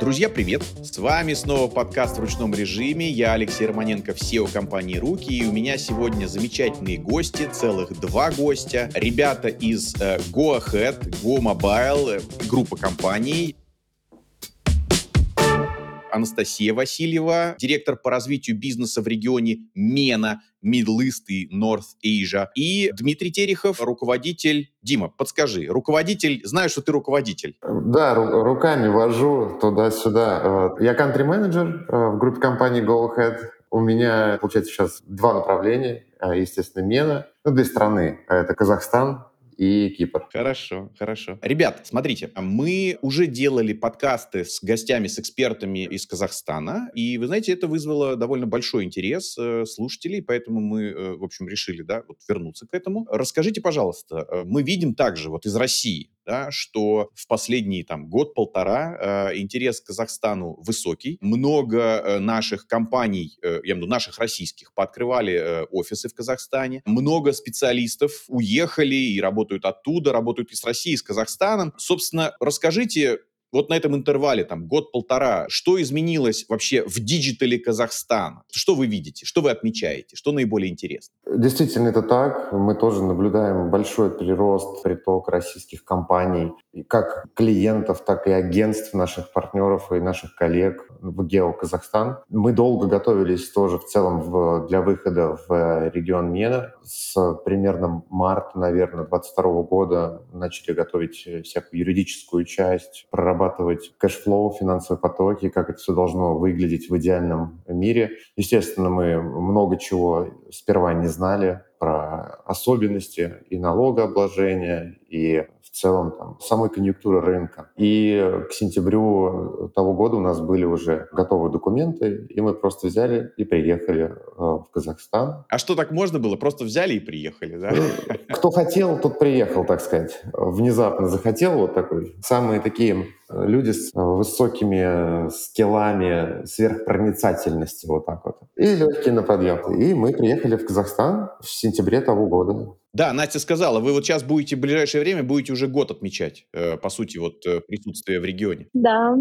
Друзья, привет! С вами снова подкаст в ручном режиме. Я Алексей Романенко, SEO компании «Руки». И у меня сегодня замечательные гости, целых два гостя. Ребята из э, Go Ahead, Go Mobile, э, группа компаний. Анастасия Васильева, директор по развитию бизнеса в регионе МЕНА, Middle East и North Asia. И Дмитрий Терехов, руководитель... Дима, подскажи, руководитель... Знаю, что ты руководитель. Да, ру- руками вожу туда-сюда. Я кантри-менеджер э, в группе компании Go Ahead. У меня, получается, сейчас два направления. Э, естественно, МЕНА, ну, две страны. Это Казахстан и Кипр. Хорошо, хорошо. Ребят, смотрите, мы уже делали подкасты с гостями, с экспертами из Казахстана, и вы знаете, это вызвало довольно большой интерес э, слушателей, поэтому мы, э, в общем, решили, да, вот вернуться к этому. Расскажите, пожалуйста, э, мы видим также вот из России, да, что в последний там год-полтора э, интерес к Казахстану высокий. Много э, наших компаний, э, я имею в виду наших российских, пооткрывали э, офисы в Казахстане. Много специалистов уехали и работают оттуда, работают и с Россией, и с Казахстаном. Собственно, расскажите, вот на этом интервале, там, год-полтора, что изменилось вообще в digital е Казахстана? Что вы видите? Что вы отмечаете? Что наиболее интересно? Действительно, это так. Мы тоже наблюдаем большой прирост, приток российских компаний, как клиентов, так и агентств наших партнеров и наших коллег в гео Казахстан. Мы долго готовились тоже в целом в, для выхода в регион MENA. С примерно марта, наверное, 2022 года начали готовить всякую юридическую часть, проработать прорабатывать cash flow, финансовые потоки, как это все должно выглядеть в идеальном мире. Естественно, мы много чего сперва не знали про особенности и налогообложения, и в целом там, самой конъюнктуры рынка. И к сентябрю того года у нас были уже готовые документы, и мы просто взяли и приехали э, в Казахстан. А что, так можно было? Просто взяли и приехали, да? Ну, кто хотел, тот приехал, так сказать. Внезапно захотел вот такой. Самые такие э, люди с высокими скиллами сверхпроницательности, вот так вот. И легкие на подъем. И мы приехали в Казахстан в сентябре того года. Да, Настя сказала, вы вот сейчас будете в ближайшее время будете уже год отмечать, э, по сути, вот э, присутствие в регионе. Да.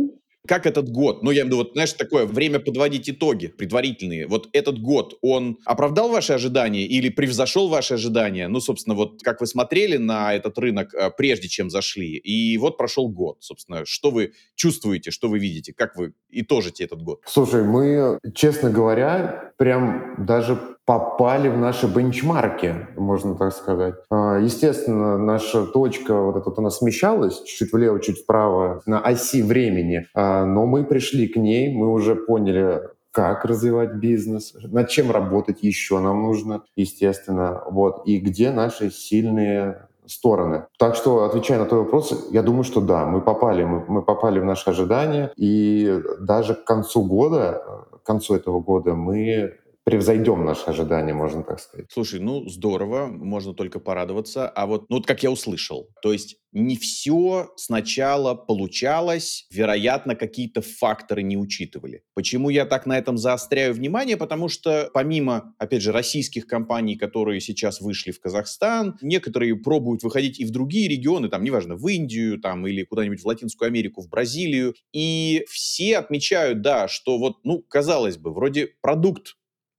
Как этот год, ну я имею в виду, вот, знаешь, такое время подводить итоги предварительные. Вот этот год, он оправдал ваши ожидания или превзошел ваши ожидания? Ну, собственно, вот как вы смотрели на этот рынок, э, прежде чем зашли, и вот прошел год, собственно, что вы чувствуете, что вы видите, как вы итожите этот год? Слушай, мы, честно говоря, прям даже попали в наши бенчмарки, можно так сказать. А, естественно, наша точка вот эта вот она смещалась чуть-чуть влево, чуть вправо на оси времени, а, но мы пришли к ней, мы уже поняли, как развивать бизнес, над чем работать еще нам нужно, естественно, вот, и где наши сильные стороны. Так что, отвечая на твой вопрос, я думаю, что да, мы попали, мы, мы попали в наши ожидания, и даже к концу года, к концу этого года мы превзойдем наши ожидания, можно так сказать. Слушай, ну здорово, можно только порадоваться. А вот, ну вот как я услышал, то есть не все сначала получалось, вероятно, какие-то факторы не учитывали. Почему я так на этом заостряю внимание? Потому что помимо, опять же, российских компаний, которые сейчас вышли в Казахстан, некоторые пробуют выходить и в другие регионы, там, неважно, в Индию, там, или куда-нибудь в Латинскую Америку, в Бразилию. И все отмечают, да, что вот, ну, казалось бы, вроде продукт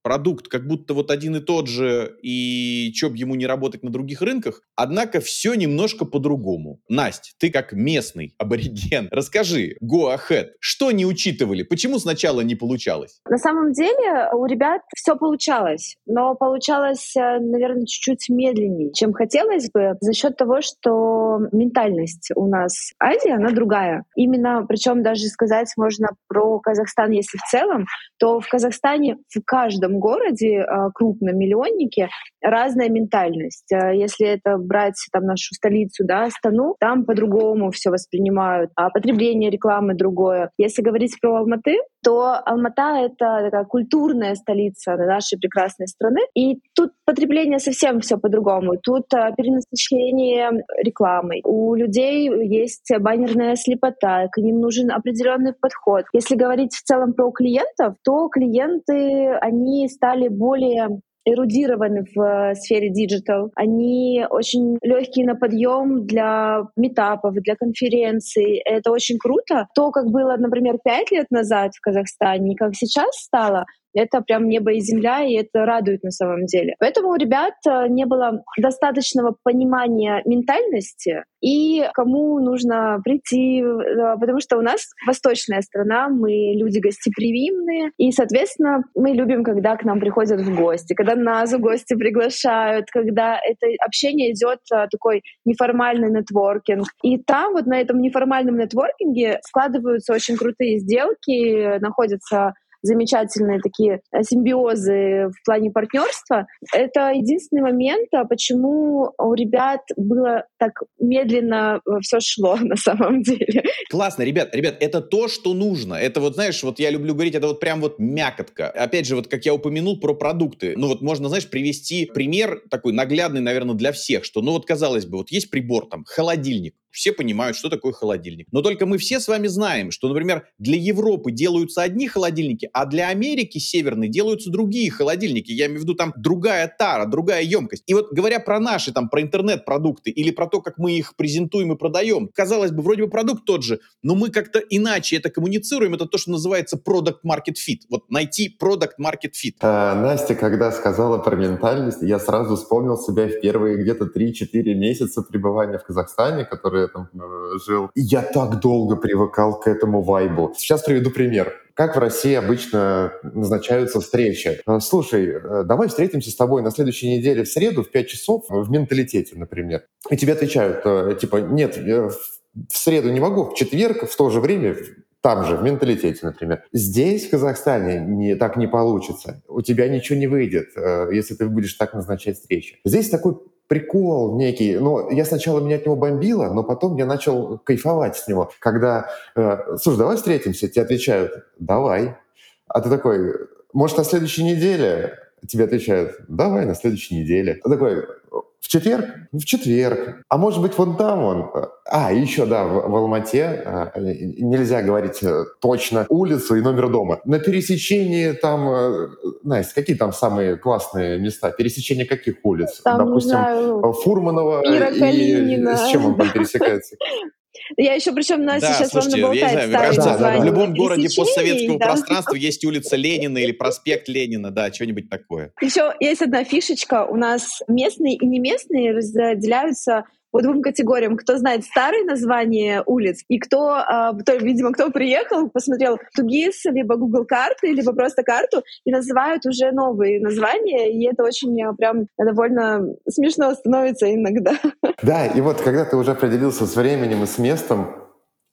продукт как будто вот один и тот же, и чё б ему не работать на других рынках. Однако все немножко по-другому. Настя, ты как местный абориген, расскажи, go ahead, что не учитывали, почему сначала не получалось? На самом деле у ребят все получалось, но получалось, э, наверное, чуть-чуть медленнее, чем хотелось бы, за счет того, что ментальность у нас Азия, она другая. Именно, причем даже сказать можно про Казахстан, если в целом, то в Казахстане в каждом городе, а, крупном миллионнике, разная ментальность. А, если это брать там нашу столицу, да, Астану, там по-другому все воспринимают, а потребление рекламы другое. Если говорить про Алматы, то Алмата — это такая культурная столица нашей прекрасной страны, и тут потребление совсем все по-другому. Тут а, перенасыщение рекламой. У людей есть баннерная слепота, к ним нужен определенный подход. Если говорить в целом про клиентов, то клиенты, они стали более эрудированы в э, сфере digital, они очень легкие на подъем для митапов, для конференций. Это очень круто. То, как было, например, пять лет назад в Казахстане, как сейчас стало, это прям небо и земля, и это радует на самом деле. Поэтому у ребят э, не было достаточного понимания ментальности и кому нужно прийти, э, потому что у нас восточная страна, мы люди гостеприимные, и, соответственно, мы любим, когда к нам приходят в гости, когда нас в гости приглашают, когда это общение идет э, такой неформальный нетворкинг. И там вот на этом неформальном нетворкинге складываются очень крутые сделки, находятся замечательные такие э, симбиозы в плане партнерства. Это единственный момент, а почему у ребят было так медленно э, все шло на самом деле. Классно, ребят, ребят, это то, что нужно. Это вот, знаешь, вот я люблю говорить, это вот прям вот мякотка. Опять же, вот как я упомянул про продукты. Ну вот можно, знаешь, привести пример такой наглядный, наверное, для всех, что, ну вот казалось бы, вот есть прибор там, холодильник все понимают, что такое холодильник. Но только мы все с вами знаем, что, например, для Европы делаются одни холодильники, а для Америки северной делаются другие холодильники. Я имею в виду там другая тара, другая емкость. И вот говоря про наши, там, про интернет-продукты или про то, как мы их презентуем и продаем, казалось бы, вроде бы продукт тот же, но мы как-то иначе это коммуницируем. Это то, что называется product market fit. Вот найти product market fit. А, Настя, когда сказала про ментальность, я сразу вспомнил себя в первые где-то 3-4 месяца пребывания в Казахстане, который который я там э, жил. Я так долго привыкал к этому вайбу. Сейчас приведу пример. Как в России обычно назначаются встречи? Э, слушай, э, давай встретимся с тобой на следующей неделе в среду в 5 часов в менталитете, например. И тебе отвечают, типа, нет, в среду не могу, в четверг в то же время там же, в менталитете, например. Здесь, в Казахстане, не, так не получится. У тебя ничего не выйдет, если ты будешь так назначать встречи. Здесь такой прикол некий. Но я сначала меня от него бомбило, но потом я начал кайфовать с него. Когда, э, слушай, давай встретимся, тебе отвечают, давай. А ты такой, может, на следующей неделе? Тебе отвечают, давай, на следующей неделе. Ты такой, в четверг? В четверг. А может быть, вон там он. А, еще, да, в, в Алмате а, нельзя говорить э, точно улицу и номер дома. На пересечении там, э, Настя, какие там самые классные места? Пересечение каких улиц? Там, Допустим, знаю, Фурманова и Калинина. с чем он там пересекается? Я еще причем на Да, сейчас слушайте, вам я не наболтает знаю, кажется, да, да, в любом городе постсоветского да. пространства есть улица Ленина или проспект Ленина, да, что-нибудь такое. Еще есть одна фишечка. У нас местные и не местные разделяются по двум категориям. Кто знает старые названия улиц, и кто, а, то, видимо, кто приехал, посмотрел Тугис, либо Google карты, либо просто карту, и называют уже новые названия, и это очень а, прям довольно смешно становится иногда. Да, и вот когда ты уже определился с временем и с местом, а,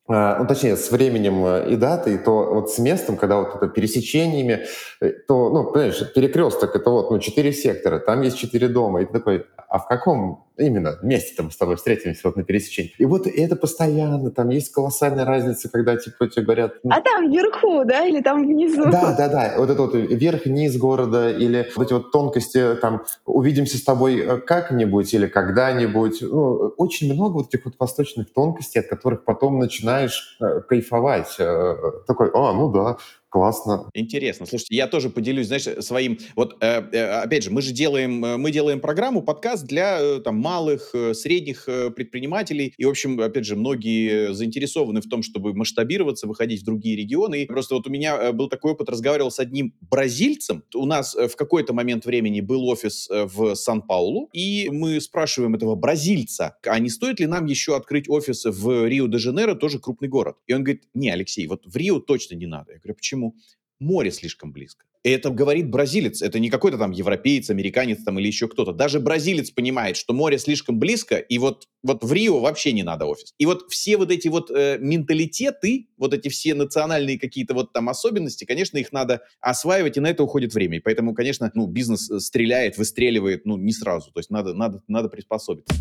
ну, точнее, с временем э, и датой, то вот с местом, когда вот это пересечениями, э, то, ну, понимаешь, перекресток — это вот, ну, четыре сектора, там есть четыре дома, и ты такой, а в каком именно месте там с тобой встретимся вот на пересечении? И вот это постоянно, там есть колоссальная разница, когда, типа, тебе говорят... ну, А там вверху, да, или там внизу? да, да, да. Вот это вот верх-низ города или вот эти вот тонкости, там, увидимся с тобой э, как-нибудь или когда-нибудь. Ну, очень много вот этих вот восточных тонкостей, от которых потом начинаешь э, кайфовать. Э, такой, а, ну да, классно. Интересно. Слушайте, я тоже поделюсь, знаешь, своим... Вот, э, э, опять же, мы же делаем, э, мы делаем программу, подкаст для э, там малых, средних предпринимателей. И, в общем, опять же, многие заинтересованы в том, чтобы масштабироваться, выходить в другие регионы. И просто вот у меня был такой опыт, разговаривал с одним бразильцем. У нас в какой-то момент времени был офис в Сан-Паулу, и мы спрашиваем этого бразильца, а не стоит ли нам еще открыть офис в Рио-де-Жанейро, тоже крупный город? И он говорит, не, Алексей, вот в Рио точно не надо. Я говорю, почему? Море слишком близко. И это говорит бразилец, это не какой-то там европеец, американец там или еще кто-то. Даже бразилец понимает, что море слишком близко, и вот, вот в Рио вообще не надо офис. И вот все вот эти вот э, менталитеты, вот эти все национальные какие-то вот там особенности, конечно, их надо осваивать, и на это уходит время. И поэтому, конечно, ну, бизнес э, стреляет, выстреливает, ну, не сразу. То есть надо, надо, надо приспособиться.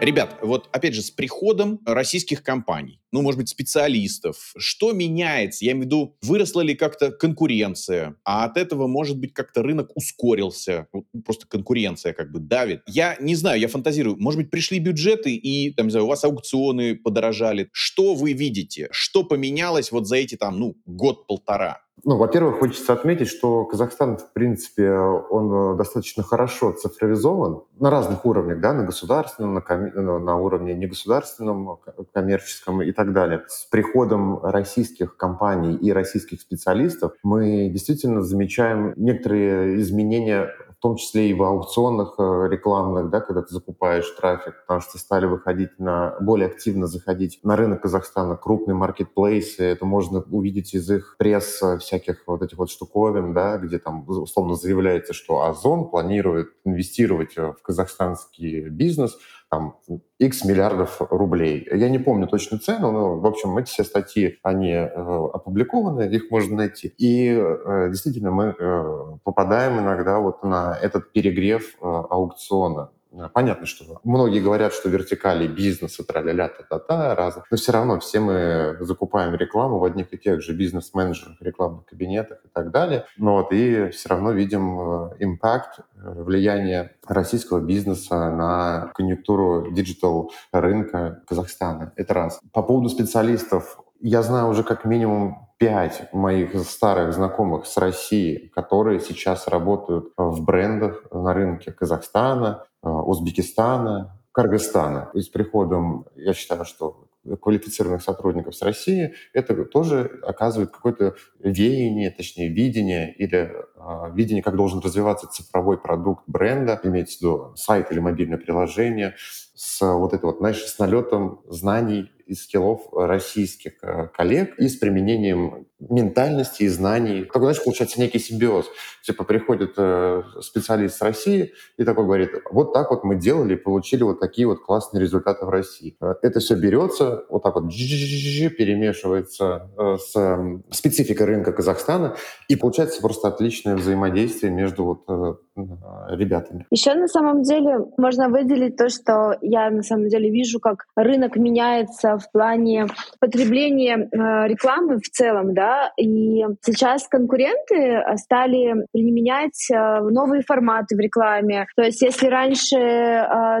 Ребят, вот опять же, с приходом российских компаний, ну, может быть, специалистов, что меняется? Я имею в виду, выросла ли как-то конкуренция, а от этого, может быть, как-то рынок ускорился, ну, просто конкуренция как бы давит. Я не знаю, я фантазирую, может быть, пришли бюджеты и, там, не знаю, у вас аукционы подорожали. Что вы видите? Что поменялось вот за эти, там, ну, год-полтора? Ну, во-первых, хочется отметить, что Казахстан, в принципе, он э, достаточно хорошо цифровизован на разных уровнях, да, на государственном, на, ком... Ну, на уровне негосударственном, коммерческом и так далее. С приходом российских компаний и российских специалистов мы действительно замечаем некоторые изменения в том числе и в аукционах э, рекламных, да, когда ты закупаешь трафик, потому что стали выходить на, более активно заходить на рынок Казахстана крупные маркетплейсы, это можно увидеть из их пресс всяких вот этих вот штуковин, да, где там условно заявляется, что Озон планирует инвестировать в казахстанский бизнес, там, X миллиардов рублей. Я не помню точную цену, но, в общем, эти все статьи, они э, опубликованы, их можно найти. И э, действительно мы э, попадаем иногда вот на этот перегрев э, аукциона. Э, понятно, что многие говорят, что вертикали бизнеса, тра-ля-ля, та-та-та, разных. Но все равно все мы закупаем рекламу в одних и тех же бизнес-менеджерах, рекламных кабинетах и так далее. Но вот и все равно видим э, impact, э, влияние российского бизнеса на конъюнктуру digital рынка Казахстана. Это раз. По поводу специалистов, я знаю уже как минимум пять моих старых знакомых с России, которые сейчас работают в брендах на рынке Казахстана, Узбекистана, Кыргызстана. И с приходом, я считаю, что квалифицированных сотрудников с России, это тоже оказывает какое-то веяние, точнее, видение или э, видение, как должен развиваться цифровой продукт бренда, имеется в виду сайт или мобильное приложение, с вот этой вот, знаешь, с налетом знаний и скиллов российских э, коллег и с применением ментальности и знаний. Такой, знаешь, получается некий симбиоз. Типа приходит э, специалист с России и такой говорит, вот так вот мы делали и получили вот такие вот классные результаты в России. Э, это все берется, вот так вот перемешивается э, с э, спецификой рынка Казахстана, и получается просто отличное взаимодействие между вот э, ребятами. Еще на самом деле можно выделить то, что я на самом деле вижу, как рынок меняется в плане потребления э, рекламы в целом, да, и сейчас конкуренты э, стали применять э, новые форматы в рекламе. То есть если раньше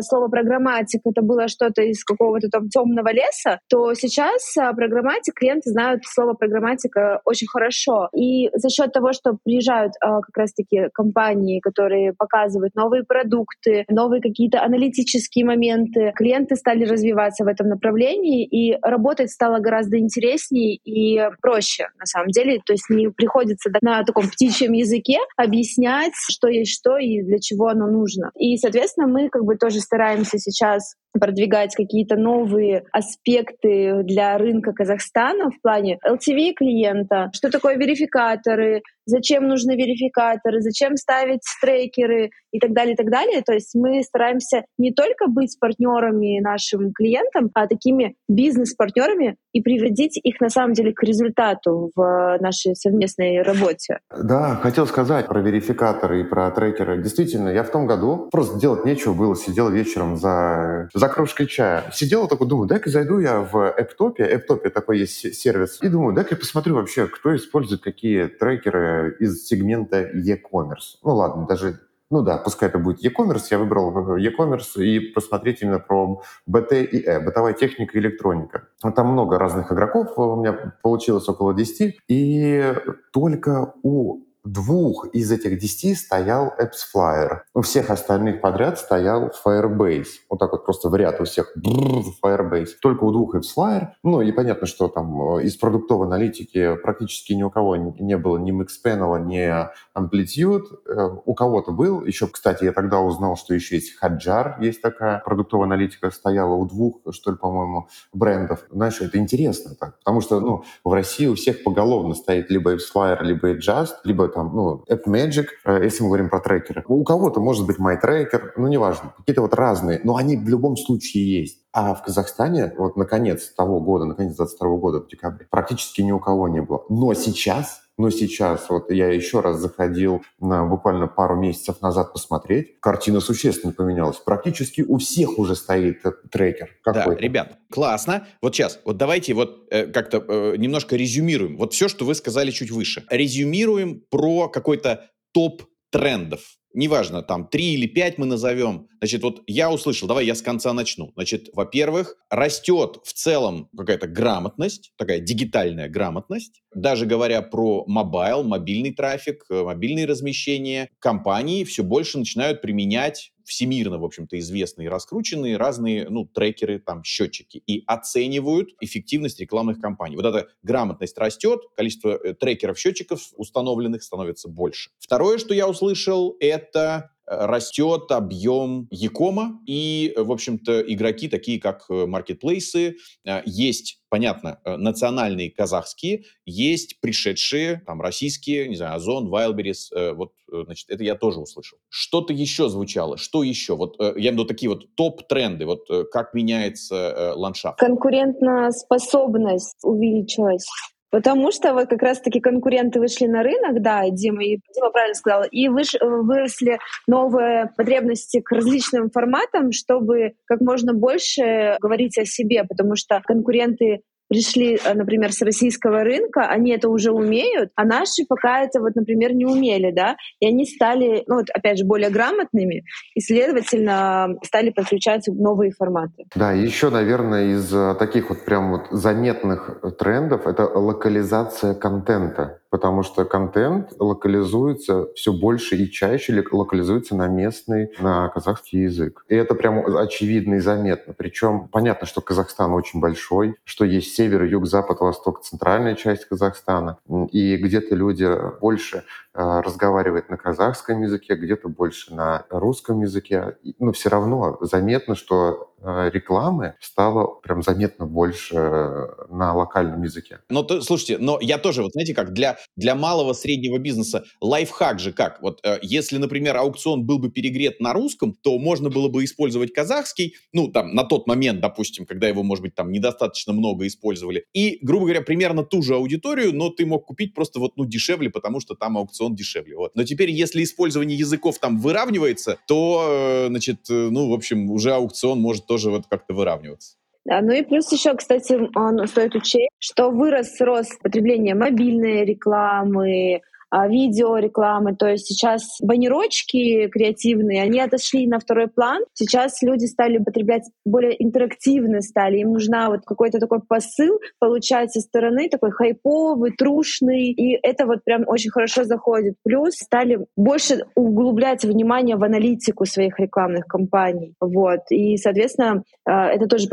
слово программатик это было что-то из какого-то там темного леса, то сейчас программатик клиенты знают слово программатика очень хорошо. И за счет того, что приезжают как раз-таки компании, которые показывают новые продукты, новые какие-то аналитические моменты, клиенты стали развиваться в этом направлении, и работать стало гораздо интереснее и проще, на самом деле. То есть не приходится на таком птичьем языке объяснять, что есть что и для чего оно нужно. И, соответственно, мы как бы тоже стараемся сейчас продвигать какие-то новые аспекты для рынка Казахстана в плане LTV клиента, что такое верификаторы, зачем нужны верификаторы, зачем ставить трекеры и так далее, и так далее. То есть мы стараемся не только быть партнерами нашим клиентам, а такими бизнес-партнерами и приводить их на самом деле к результату в нашей совместной работе. Да, хотел сказать про верификаторы и про трекеры. Действительно, я в том году просто делать нечего было, сидел вечером за за кружкой чая. Сидел такой, думаю, дай-ка зайду я в Эптопе. Эптопе такой есть сервис. И думаю, дай-ка я посмотрю вообще, кто использует какие трекеры из сегмента e-commerce. Ну ладно, даже ну да, пускай это будет e-commerce. Я выбрал e-commerce и посмотреть именно про BT и E, бытовая техника и электроника. Там много разных игроков, у меня получилось около 10. И только у двух из этих десяти стоял AppsFlyer. У всех остальных подряд стоял Firebase. Вот так вот просто в ряд у всех Firebase. Только у двух AppsFlyer. Ну и понятно, что там э, из продуктовой аналитики практически ни у кого не было ни Mixpanel, ни Amplitude. Э, у кого-то был. Еще, кстати, я тогда узнал, что еще есть Hotjar, есть такая продуктовая аналитика, стояла у двух, что ли, по-моему, брендов. Знаешь, это интересно так. Потому что, ну, в России у всех поголовно стоит либо AppsFlyer, либо Just, либо там, ну, AppMagic, э, если мы говорим про трекеры. У кого-то может быть MyTracker, ну, неважно, какие-то вот разные, но они в любом случае есть. А в Казахстане вот наконец того года, наконец 22 года в декабре, практически ни у кого не было. Но сейчас Но сейчас, вот я еще раз заходил на буквально пару месяцев назад посмотреть, картина существенно поменялась. Практически у всех уже стоит трекер. Да, ребят, классно. Вот сейчас, вот давайте вот э, как-то э, немножко резюмируем. Вот все, что вы сказали чуть выше. Резюмируем про какой-то топ трендов неважно, там, три или пять мы назовем. Значит, вот я услышал, давай я с конца начну. Значит, во-первых, растет в целом какая-то грамотность, такая дигитальная грамотность. Даже говоря про мобайл, мобильный трафик, э, мобильные размещения, компании все больше начинают применять всемирно, в общем-то, известные раскрученные разные, ну, трекеры, там, счетчики, и оценивают эффективность рекламных кампаний. Вот эта грамотность растет, количество э, трекеров, счетчиков установленных становится больше. Второе, что я услышал, это растет объем Якома, и, в общем-то, игроки, такие как э, маркетплейсы, э, есть, понятно, э, национальные казахские, есть пришедшие, там, российские, не знаю, Озон, Wildberries, вот, значит, это я тоже услышал. Что-то еще звучало, что еще? Вот, я имею в такие вот топ-тренды, вот, как меняется ландшафт? Конкурентная способность увеличилась Потому что вот как раз-таки конкуренты вышли на рынок, да, Дима, и Дима правильно сказал, и выш, выросли новые потребности к различным форматам, чтобы как можно больше говорить о себе, потому что конкуренты пришли, э, например, с российского рынка, они это уже умеют, а наши пока это вот, например, не умели, да, и они стали, ну вот опять же, более грамотными и, следовательно, стали подключать новые форматы. Да, еще, наверное, из э, таких вот прям вот заметных трендов это локализация контента потому что контент локализуется все больше и чаще локализуется на местный, на казахский язык. И это прям очевидно и заметно. Причем понятно, что Казахстан очень большой, что есть север, юг, запад, восток, центральная часть Казахстана. И где-то люди больше э, разговаривают на казахском языке, где-то больше на русском языке. Но все равно заметно, что Э, рекламы стало прям заметно больше э, на локальном языке. Но то, слушайте, но я тоже, вот знаете как, для, для малого среднего бизнеса лайфхак же как? Вот э, если, например, аукцион был бы перегрет на русском, то можно было бы использовать казахский, ну, там, на тот момент, допустим, когда его, может быть, там недостаточно много использовали, и, грубо говоря, примерно ту же аудиторию, но ты мог купить просто вот, ну, дешевле, потому что там аукцион дешевле, вот. Но теперь, если использование языков там выравнивается, то, значит, ну, в общем, уже аукцион может тоже вот как-то выравниваться. Да, ну и плюс еще, кстати, стоит учесть, что вырос рост потребления мобильной рекламы, видеорекламы. То есть сейчас баннерочки креативные, они отошли на второй план. Сейчас люди стали употреблять более интерактивно стали. Им нужна вот какой-то такой посыл получать со стороны, такой хайповый, трушный. И это вот прям очень хорошо заходит. Плюс стали больше углублять внимание в аналитику своих рекламных кампаний. Вот. И, соответственно, а, это тоже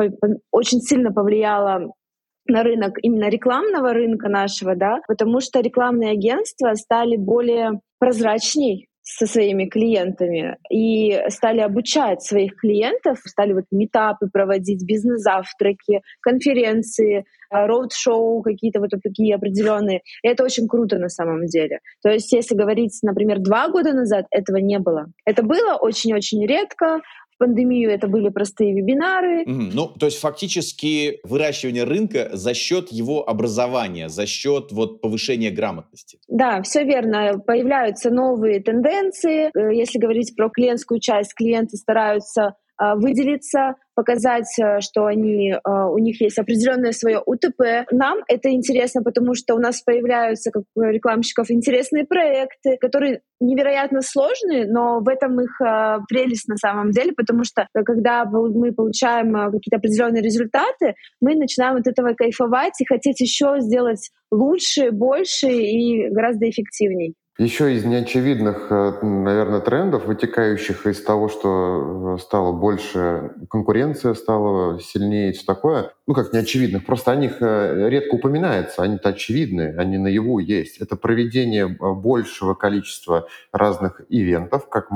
очень сильно повлияло на рынок именно рекламного рынка нашего, да, потому что рекламные агентства стали более прозрачней со своими клиентами и стали обучать своих клиентов, стали вот метапы проводить, бизнес-завтраки, конференции, э, роуд-шоу какие-то вот такие определенные. И это очень круто на самом деле. То есть если говорить, например, два года назад, этого не было. Это было очень-очень редко, пандемию это были простые вебинары. Mm-hmm. Ну, то есть фактически выращивание рынка за счет его образования, за счет вот повышения грамотности. Да, все верно. Появляются новые тенденции. Э, если говорить про клиентскую часть, клиенты стараются выделиться, показать, э, что они, э, у них есть определенное свое УТП. Нам это интересно, потому что у нас появляются, как у рекламщиков, интересные проекты, которые невероятно сложные, но в этом их э, прелесть на самом деле, потому что когда мы получаем какие-то определенные результаты, мы начинаем от этого кайфовать и хотеть еще сделать лучше, больше и гораздо эффективнее. Еще из неочевидных, э, наверное, трендов, вытекающих из того, что э, стало больше, конкуренция стала сильнее и все такое, ну как неочевидных, просто о них э, редко упоминается, они-то очевидны, они наяву есть. Это проведение большего количества разных ивентов, как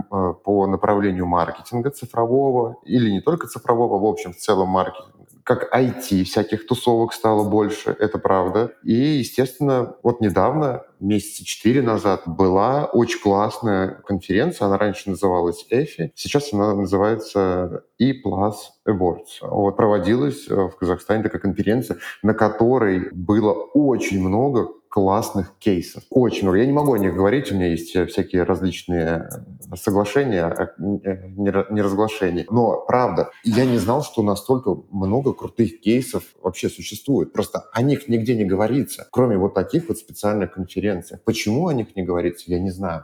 по направлению маркетинга цифрового, или не только цифрового, в общем, в целом маркетинга как IT, всяких тусовок стало больше, это правда. И, естественно, вот недавно, месяца четыре назад, была очень классная конференция, она раньше называлась EFI, сейчас она называется E Plus Awards. Вот, проводилась э, в Казахстане такая конференция, на которой было очень много классных кейсов. Очень много. Я не могу о них говорить, у меня есть всякие различные соглашения, не разглашения. Но, правда, я не знал, что настолько много крутых кейсов вообще существует. Просто о них нигде не говорится, кроме вот таких вот специальных конференций. Почему о них не говорится, я не знаю.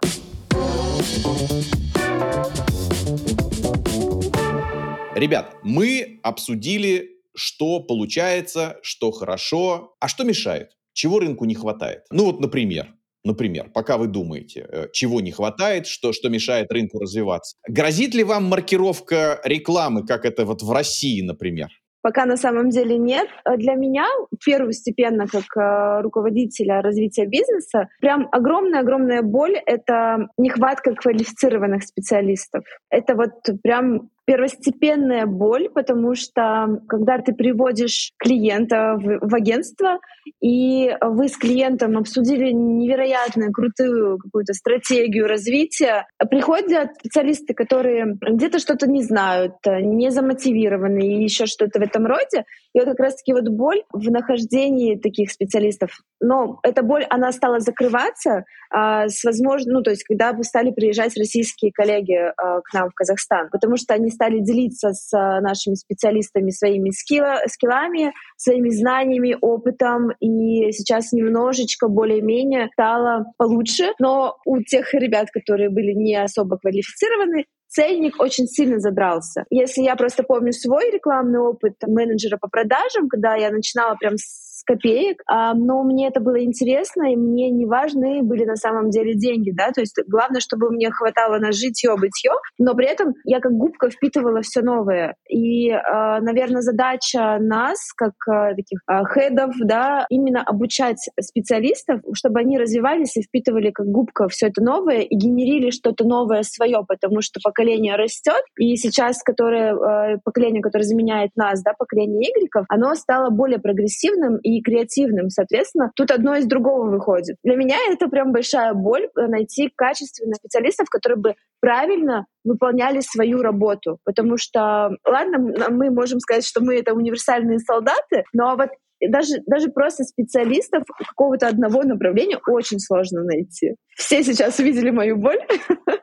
Ребят, мы обсудили, что получается, что хорошо, а что мешает, чего рынку не хватает. Ну вот, например, Например, пока вы думаете, э, чего не хватает, что, что мешает рынку развиваться. Грозит ли вам маркировка рекламы, как это вот в России, например? Пока на самом деле нет. Для меня первостепенно, как э, руководителя развития бизнеса, прям огромная-огромная боль — это нехватка квалифицированных специалистов. Это вот прям первостепенная боль, потому что когда ты приводишь клиента в, в агентство, и вы с клиентом обсудили невероятно крутую какую-то стратегию развития, приходят специалисты, которые где-то что-то не знают, не замотивированы и еще что-то в этом роде. И вот как раз-таки вот боль в нахождении таких специалистов. Но эта боль, она стала закрываться а, с возможно, ну то есть когда стали приезжать российские коллеги а, к нам в Казахстан, потому что они стали делиться с а, нашими специалистами своими скилла, скиллами, своими знаниями, опытом, и сейчас немножечко более-менее стало получше. Но у тех ребят, которые были не особо квалифицированы, ценник очень сильно задрался. Если я просто помню свой рекламный опыт менеджера по продажам, когда я начинала прям с копеек, а, но мне это было интересно, и мне не важны были на самом деле деньги, да, то есть главное, чтобы мне хватало на житье, бытье, но при этом я как губка впитывала все новое. И, а, наверное, задача нас, как а, таких хедов, да, именно обучать специалистов, чтобы они развивались и впитывали как губка все это новое и генерили что-то новое свое, потому что поколение растет, и сейчас, которое, поколение, которое заменяет нас, да, поколение Y, оно стало более прогрессивным и креативным. Соответственно, тут одно из другого выходит. Для меня это прям большая боль э, найти качественных специалистов, которые бы правильно выполняли свою работу. Потому что, ладно, мы можем сказать, что мы это универсальные солдаты, но вот даже, даже просто специалистов какого-то одного направления очень сложно найти. Все сейчас увидели мою боль.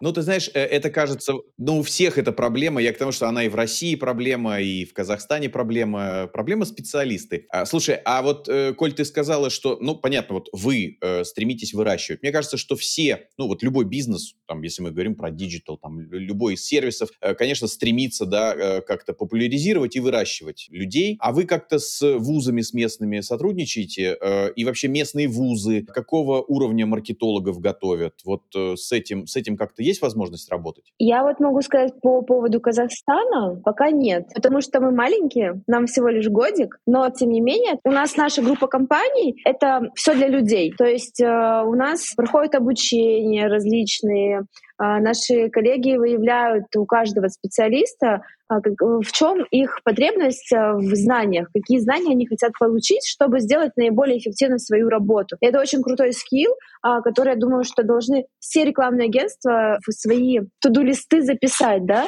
Ну, ты знаешь, э, это кажется, ну, у всех это проблема. Я к тому, что она и в России проблема, и в Казахстане проблема. Проблема специалисты. А, слушай, а вот, э, Коль, ты сказала, что, ну, понятно, вот вы э, стремитесь выращивать. Мне кажется, что все, ну, вот любой бизнес, там, если мы говорим про digital, там, любой из сервисов, э, конечно, стремится, да, э, как-то популяризировать и выращивать людей. А вы как-то с вузами, с местными сотрудничаете? Э, и вообще местные вузы, какого уровня маркетологов готовят? Вот э, с этим, с этим как-то есть возможность работать? Я вот могу сказать по поводу Казахстана, пока нет, потому что мы маленькие, нам всего лишь годик, но тем не менее у нас наша группа компаний — это все для людей. То есть э, у нас проходит обучение различные, наши коллеги выявляют у каждого специалиста, а, в чем их потребность а, в знаниях, какие знания они хотят получить, чтобы сделать наиболее эффективно свою работу. Это очень крутой скилл, который, я думаю, что должны все рекламные агентства в свои туду-листы записать. Да?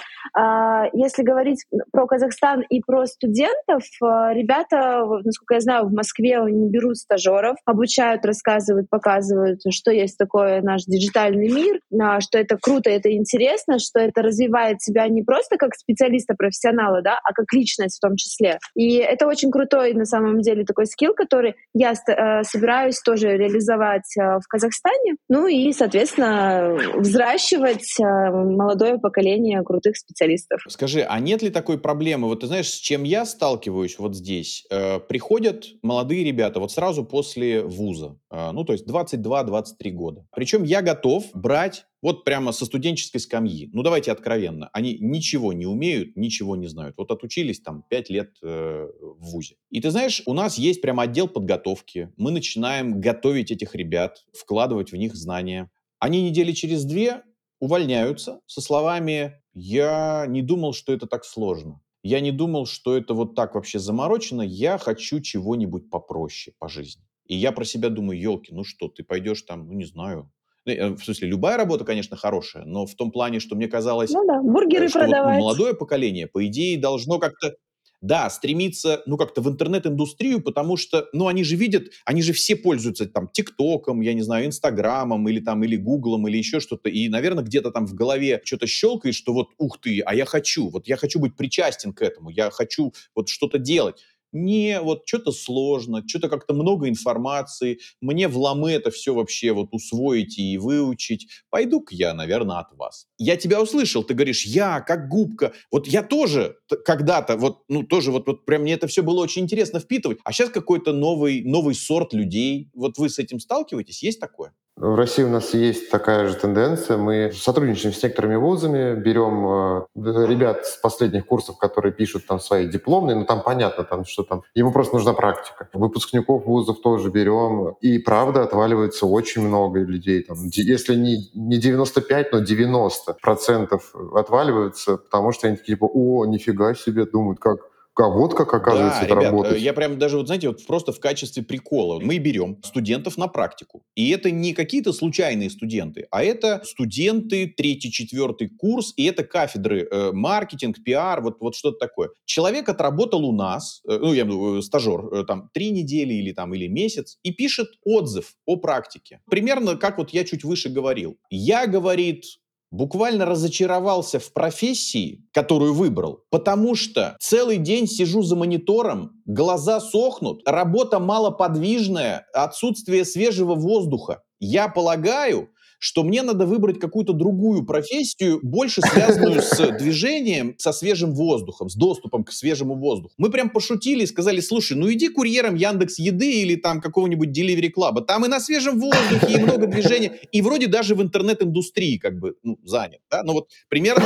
Если говорить про Казахстан и про студентов, ребята, насколько я знаю, в Москве не берут стажеров, обучают, рассказывают, показывают, что есть такое наш диджитальный мир, что это круто, это интересно, что это развивает тебя не просто как специалиста, профессионала, да, а как личность в том числе. И это очень крутой на самом деле такой скилл, который я э, собираюсь тоже реализовать э, в Казахстане. Ну и, соответственно, взращивать э, молодое поколение крутых специалистов. Скажи, а нет ли такой проблемы? Вот ты знаешь, с чем я сталкиваюсь вот здесь? Э, приходят молодые ребята вот сразу после вуза, э, ну то есть 22-23 года. Причем я готов брать вот прямо со студенческой скамьи. Ну, давайте откровенно. Они ничего не умеют, ничего не знают. Вот отучились там 5 лет э, в ВУЗе. И ты знаешь, у нас есть прямо отдел подготовки. Мы начинаем готовить этих ребят, вкладывать в них знания. Они недели через две увольняются со словами «Я не думал, что это так сложно». Я не думал, что это вот так вообще заморочено. Я хочу чего-нибудь попроще по жизни. И я про себя думаю, елки, ну что, ты пойдешь там, ну не знаю, в смысле, любая работа, конечно, хорошая, но в том плане, что мне казалось, ну да, бургеры э, что продавать. Вот молодое поколение, по идее, должно как-то да, стремиться, ну, как-то в интернет-индустрию, потому что, ну, они же видят, они же все пользуются там ТикТоком, я не знаю, Инстаграмом или там, или Гуглом, или еще что-то, и, наверное, где-то там в голове что-то щелкает, что вот, ух ты, а я хочу, вот я хочу быть причастен к этому, я хочу вот что-то делать не, вот что-то сложно, что-то как-то много информации, мне в ломы это все вообще вот усвоить и выучить. Пойду-ка я, наверное, от вас. Я тебя услышал, ты говоришь, я, как губка. Вот я тоже когда-то, вот, ну, тоже вот, вот прям мне это все было очень интересно впитывать. А сейчас какой-то новый, новый сорт людей. Вот вы с этим сталкиваетесь? Есть такое? В России у нас есть такая же тенденция. Мы сотрудничаем с некоторыми вузами, берем э, ребят с последних курсов, которые пишут там свои дипломные, ну там понятно, там, что там, ему просто нужна практика. Выпускников вузов тоже берем. И правда отваливается очень много людей. Там, если не, не 95, но 90 процентов отваливаются, потому что они такие типа, о, нифига себе, думают, как а вот как оказывается да, это ребят, работает. Я прям даже, вот знаете, вот просто в качестве прикола. Мы берем студентов на практику. И это не какие-то случайные студенты, а это студенты третий, четвертый курс, и это кафедры э, маркетинг, пиар, вот, вот что-то такое. Человек отработал у нас, э, ну, я имею стажер, э, там, три недели или там, или месяц, и пишет отзыв о практике. Примерно как вот я чуть выше говорил. Я, говорит, буквально разочаровался в профессии, которую выбрал, потому что целый день сижу за монитором, глаза сохнут, работа малоподвижная, отсутствие свежего воздуха. Я полагаю, что мне надо выбрать какую-то другую профессию, больше связанную с движением, со свежим воздухом, с доступом к свежему воздуху. Мы прям пошутили и сказали, слушай, ну иди курьером Яндекс Еды или там какого-нибудь Delivery Club. Там и на свежем воздухе, и много движения, и вроде даже в интернет-индустрии как бы ну, занят. Да? Ну вот примерно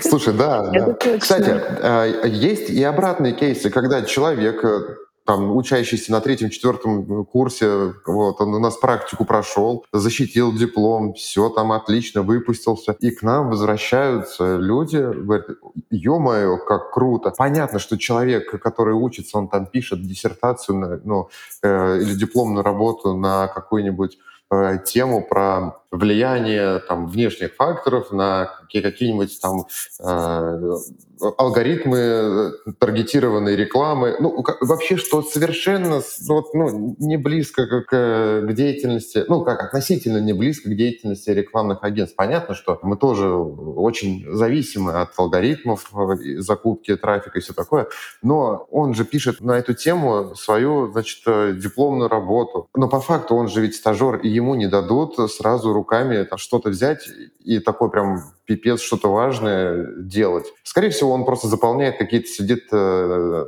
Слушай, да, да. Кстати, а, есть и обратные кейсы, когда человек э, там, учащийся на третьем-четвертом курсе, вот, он у нас практику прошел, защитил диплом, все там отлично, выпустился. И к нам возвращаются люди, говорят, ё-моё, как круто. Понятно, что человек, который учится, он там пишет диссертацию, ну, э, или дипломную работу на какой-нибудь э, тему про влияние там, внешних факторов на какие-нибудь там э, алгоритмы э, таргетированной рекламы, ну, вообще, что совершенно вот, ну, не близко к, к деятельности, ну, как относительно не близко к деятельности рекламных агентств. Понятно, что мы тоже очень зависимы от алгоритмов э, закупки трафика и все такое, но он же пишет на эту тему свою, значит, э, дипломную работу. Но по факту он же ведь стажер, и ему не дадут сразу руками там, что-то взять и такой прям пипец что-то важное делать. Скорее всего, он просто заполняет какие-то, сидит э,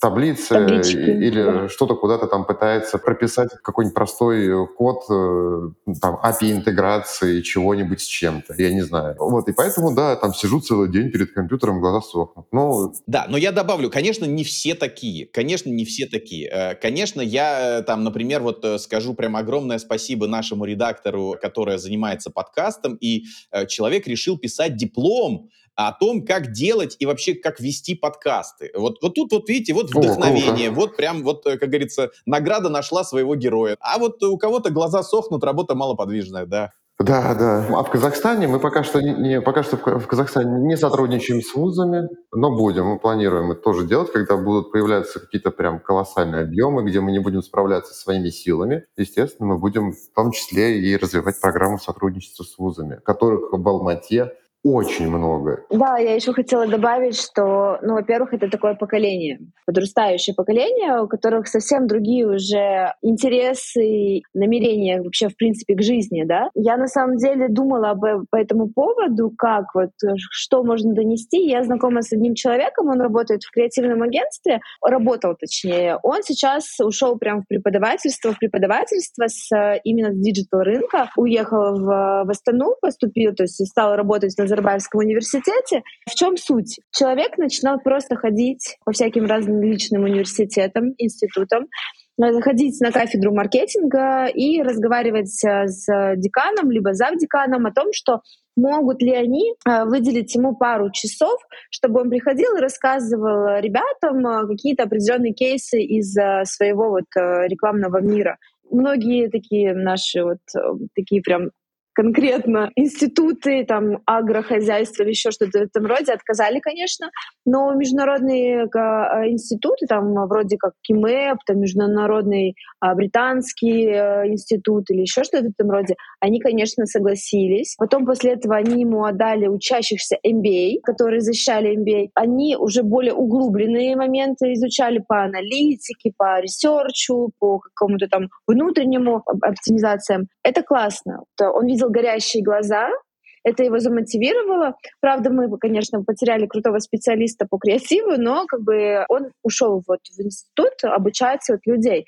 таблицы Таблички, или да. что-то куда-то там пытается прописать какой-нибудь простой код э, там API интеграции чего-нибудь с чем-то, я не знаю. Вот, и поэтому, да, там сижу целый день перед компьютером, глаза сохнут. Ну, да, но я добавлю, конечно, не все такие, конечно, не все такие. Э, конечно, я э, там, например, вот э, скажу прям огромное спасибо нашему редактору, которая занимается подкастом, и человек решил писать диплом о том, как делать и вообще как вести подкасты. Вот, вот тут вот видите, вот вдохновение, О, вот прям вот, э, как говорится, награда нашла своего героя. А вот у кого-то глаза сохнут, работа малоподвижная, да. Да, да. А в Казахстане мы пока что не, пока что в Казахстане не сотрудничаем с вузами, но будем, мы планируем это тоже делать, когда будут появляться какие-то прям колоссальные объемы, где мы не будем справляться своими силами. Естественно, мы будем в том числе и развивать программу сотрудничества с вузами, которых в Алмате очень много. Да, я еще хотела добавить, что, ну, во-первых, это такое поколение, подрастающее поколение, у которых совсем другие уже интересы, намерения вообще, в принципе, к жизни, да. Я на самом деле думала об, по этому поводу, как вот, что можно донести. Я знакома с одним человеком, он работает в креативном агентстве, работал точнее. Он сейчас ушел прямо в преподавательство, в преподавательство с именно с digital рынка, уехал в, в Астану, поступил, то есть стал работать на Назарбаевском университете. В чем суть? Человек начинал просто ходить по всяким разным личным университетам, институтам, заходить на кафедру маркетинга и разговаривать э, с деканом, либо завдеканом о том, что могут ли они э, выделить ему пару часов, чтобы он приходил и рассказывал ребятам э, какие-то определенные кейсы из своего вот рекламного мира. Многие такие наши вот такие прям конкретно институты, там, агрохозяйство или еще что-то в этом роде отказали, конечно, но международные э, институты, там, вроде как КИМЭП, там, международный а, британский э, институт или еще что-то в этом роде, они, конечно, согласились. Потом после этого они ему отдали учащихся MBA, которые защищали MBA. Они уже более углубленные моменты изучали по аналитике, по research у, по какому-то там внутреннему оптимизациям. Это классно. Он видел горящие глаза, это его замотивировало. Правда, мы, конечно, потеряли крутого специалиста по креативу, но как бы он ушел вот в институт обучать вот людей.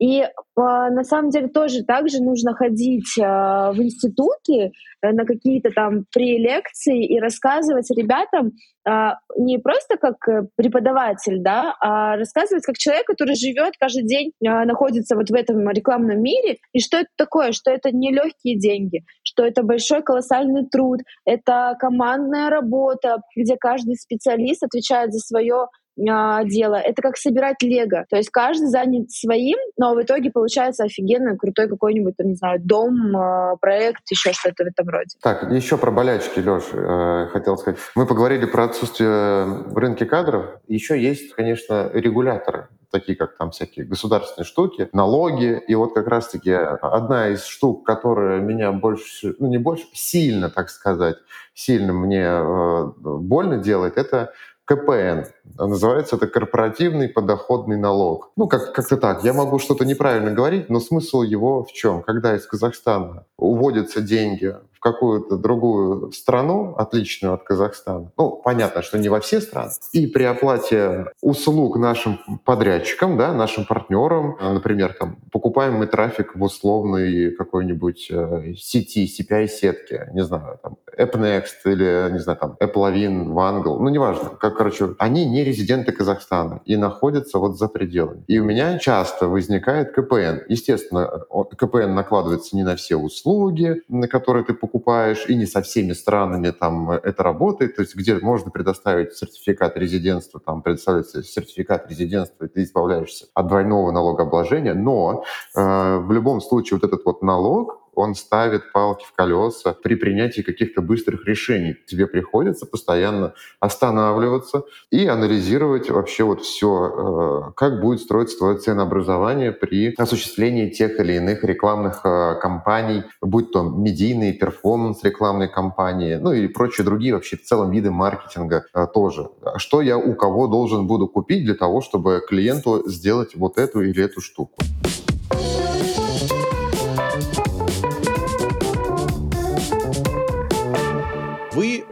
И а, на самом деле тоже также нужно ходить а, в институты э, на какие-то там прелекции и рассказывать ребятам а, не просто как э, преподаватель, да, а рассказывать как человек, который живет каждый день, находится вот в этом рекламном мире, и что это такое, что это не легкие деньги, что это большой колоссальный труд, это командная работа, где каждый специалист отвечает за свое а, дело. Это как собирать лего. То есть каждый занят своим, но в итоге получается офигенно крутой какой-нибудь, там, не знаю, дом, а, проект, еще что-то в этом роде. Так, еще про болячки, Леш, э, хотел сказать. Мы поговорили про отсутствие в рынке кадров. Еще есть, конечно, регуляторы такие как там всякие государственные штуки, налоги. И вот как раз-таки одна из штук, которая меня больше, ну не больше, сильно, так сказать, сильно мне э, больно делает, это КПН. Называется это корпоративный подоходный налог. Ну, как- как-то так. Я могу что-то неправильно говорить, но смысл его в чем? Когда из Казахстана уводятся деньги какую-то другую страну, отличную от Казахстана, ну, понятно, что не во все страны, и при оплате услуг нашим подрядчикам, да, нашим партнерам, например, там, покупаем мы трафик в условной какой-нибудь э, сети, CPI-сетки, не знаю, там, AppNext или, не знаю, там, AppLovin, Wangle, ну, неважно, как, короче, они не резиденты Казахстана и находятся вот за пределами. И у меня часто возникает КПН. Естественно, КПН накладывается не на все услуги, на которые ты покупаешь, покупаешь, и не со всеми странами там э, это работает, то есть где можно предоставить сертификат резидентства, там предоставляется сертификат резидентства, и ты избавляешься от двойного налогообложения, но э, в любом случае вот этот вот налог, он ставит палки в колеса при принятии каких-то быстрых решений. Тебе приходится постоянно останавливаться и анализировать вообще вот все, э, как будет строиться твое ценообразование при осуществлении тех или иных рекламных э, кампаний, будь то медийные, перформанс рекламные кампании, ну и прочие другие вообще в целом виды маркетинга э, тоже. Что я у кого должен буду купить для того, чтобы клиенту сделать вот эту или эту штуку.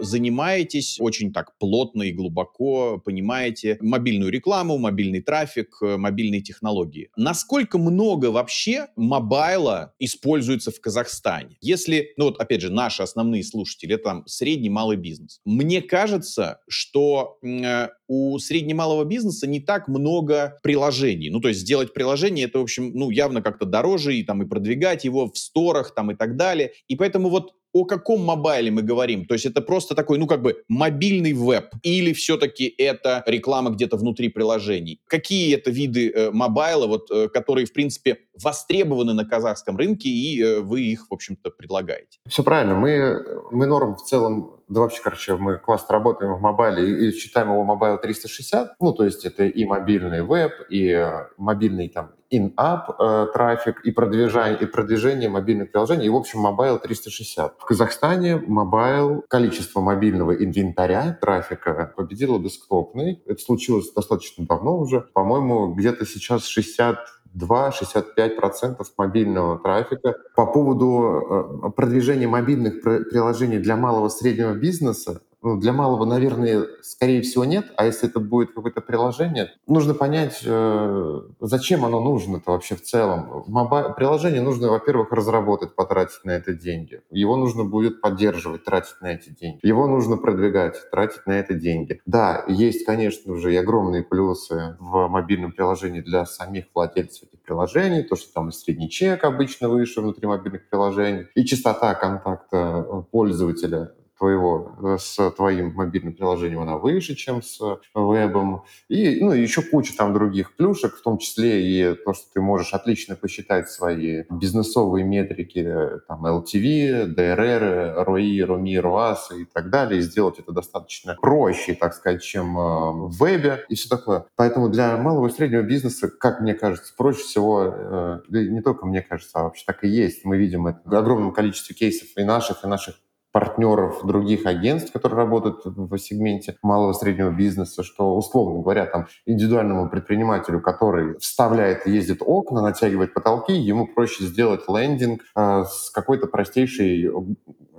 Занимаетесь очень так плотно и глубоко, понимаете мобильную рекламу, мобильный трафик, э, мобильные технологии. Насколько много вообще мобайла используется в Казахстане? Если, ну вот опять же, наши основные слушатели, это там средний, малый бизнес. Мне кажется, что э, у средне-малого бизнеса не так много приложений. Ну, то есть сделать приложение, это, в общем, ну, явно как-то дороже, и там и продвигать его в сторах, там и так далее. И поэтому вот о каком mobile е мы говорим? То есть это просто такой, ну, как бы мобильный веб или все-таки это реклама где-то внутри приложений? Какие это виды э, mobile а, вот, э, которые, в принципе, востребованы на казахском рынке, и э, вы их, в общем-то, предлагаете? Все правильно. Мы, мы норм в целом да вообще, короче, мы классно работаем в mobile е и, считаем его mobile 360. Ну, то есть это и мобильный веб, и э, мобильный там in-app э, трафик, и продвижение, и продвижение мобильных приложений, и, в общем, mobile 360. В Казахстане mobile, количество мобильного инвентаря трафика победило десктопный. Это случилось достаточно давно уже. По-моему, где-то сейчас 60 2-65% мобильного трафика. По поводу э, продвижения мобильных приложений для малого среднего бизнеса, ну, для малого, наверное, скорее всего, нет. А если это будет какое-то приложение, нужно понять, э, зачем оно нужно-то вообще в целом. Приложение нужно, во-первых, разработать, потратить на это деньги. Его нужно будет поддерживать, тратить на эти деньги. Его нужно продвигать, тратить на это деньги. Да, есть, конечно же, и огромные плюсы в мобильном приложении для самих владельцев этих приложений. То, что там и средний чек обычно выше внутри мобильных приложений, и частота контакта пользователя твоего, с твоим мобильным приложением она выше, чем с вебом. И, ну, еще куча там других плюшек, в том числе и то, что ты можешь отлично посчитать свои бизнесовые метрики, там, LTV, DRR, ROI, ROMI, ROAS и так далее, и сделать это достаточно проще, так сказать, чем в вебе и все такое. Поэтому для малого и среднего бизнеса, как мне кажется, проще всего, не только мне кажется, а вообще так и есть. Мы видим это в огромном количестве кейсов и наших, и наших партнеров других агентств, которые работают в сегменте малого и среднего бизнеса, что, условно говоря, там индивидуальному предпринимателю, который вставляет и ездит окна, натягивает потолки, ему проще сделать лендинг э, с какой-то простейшей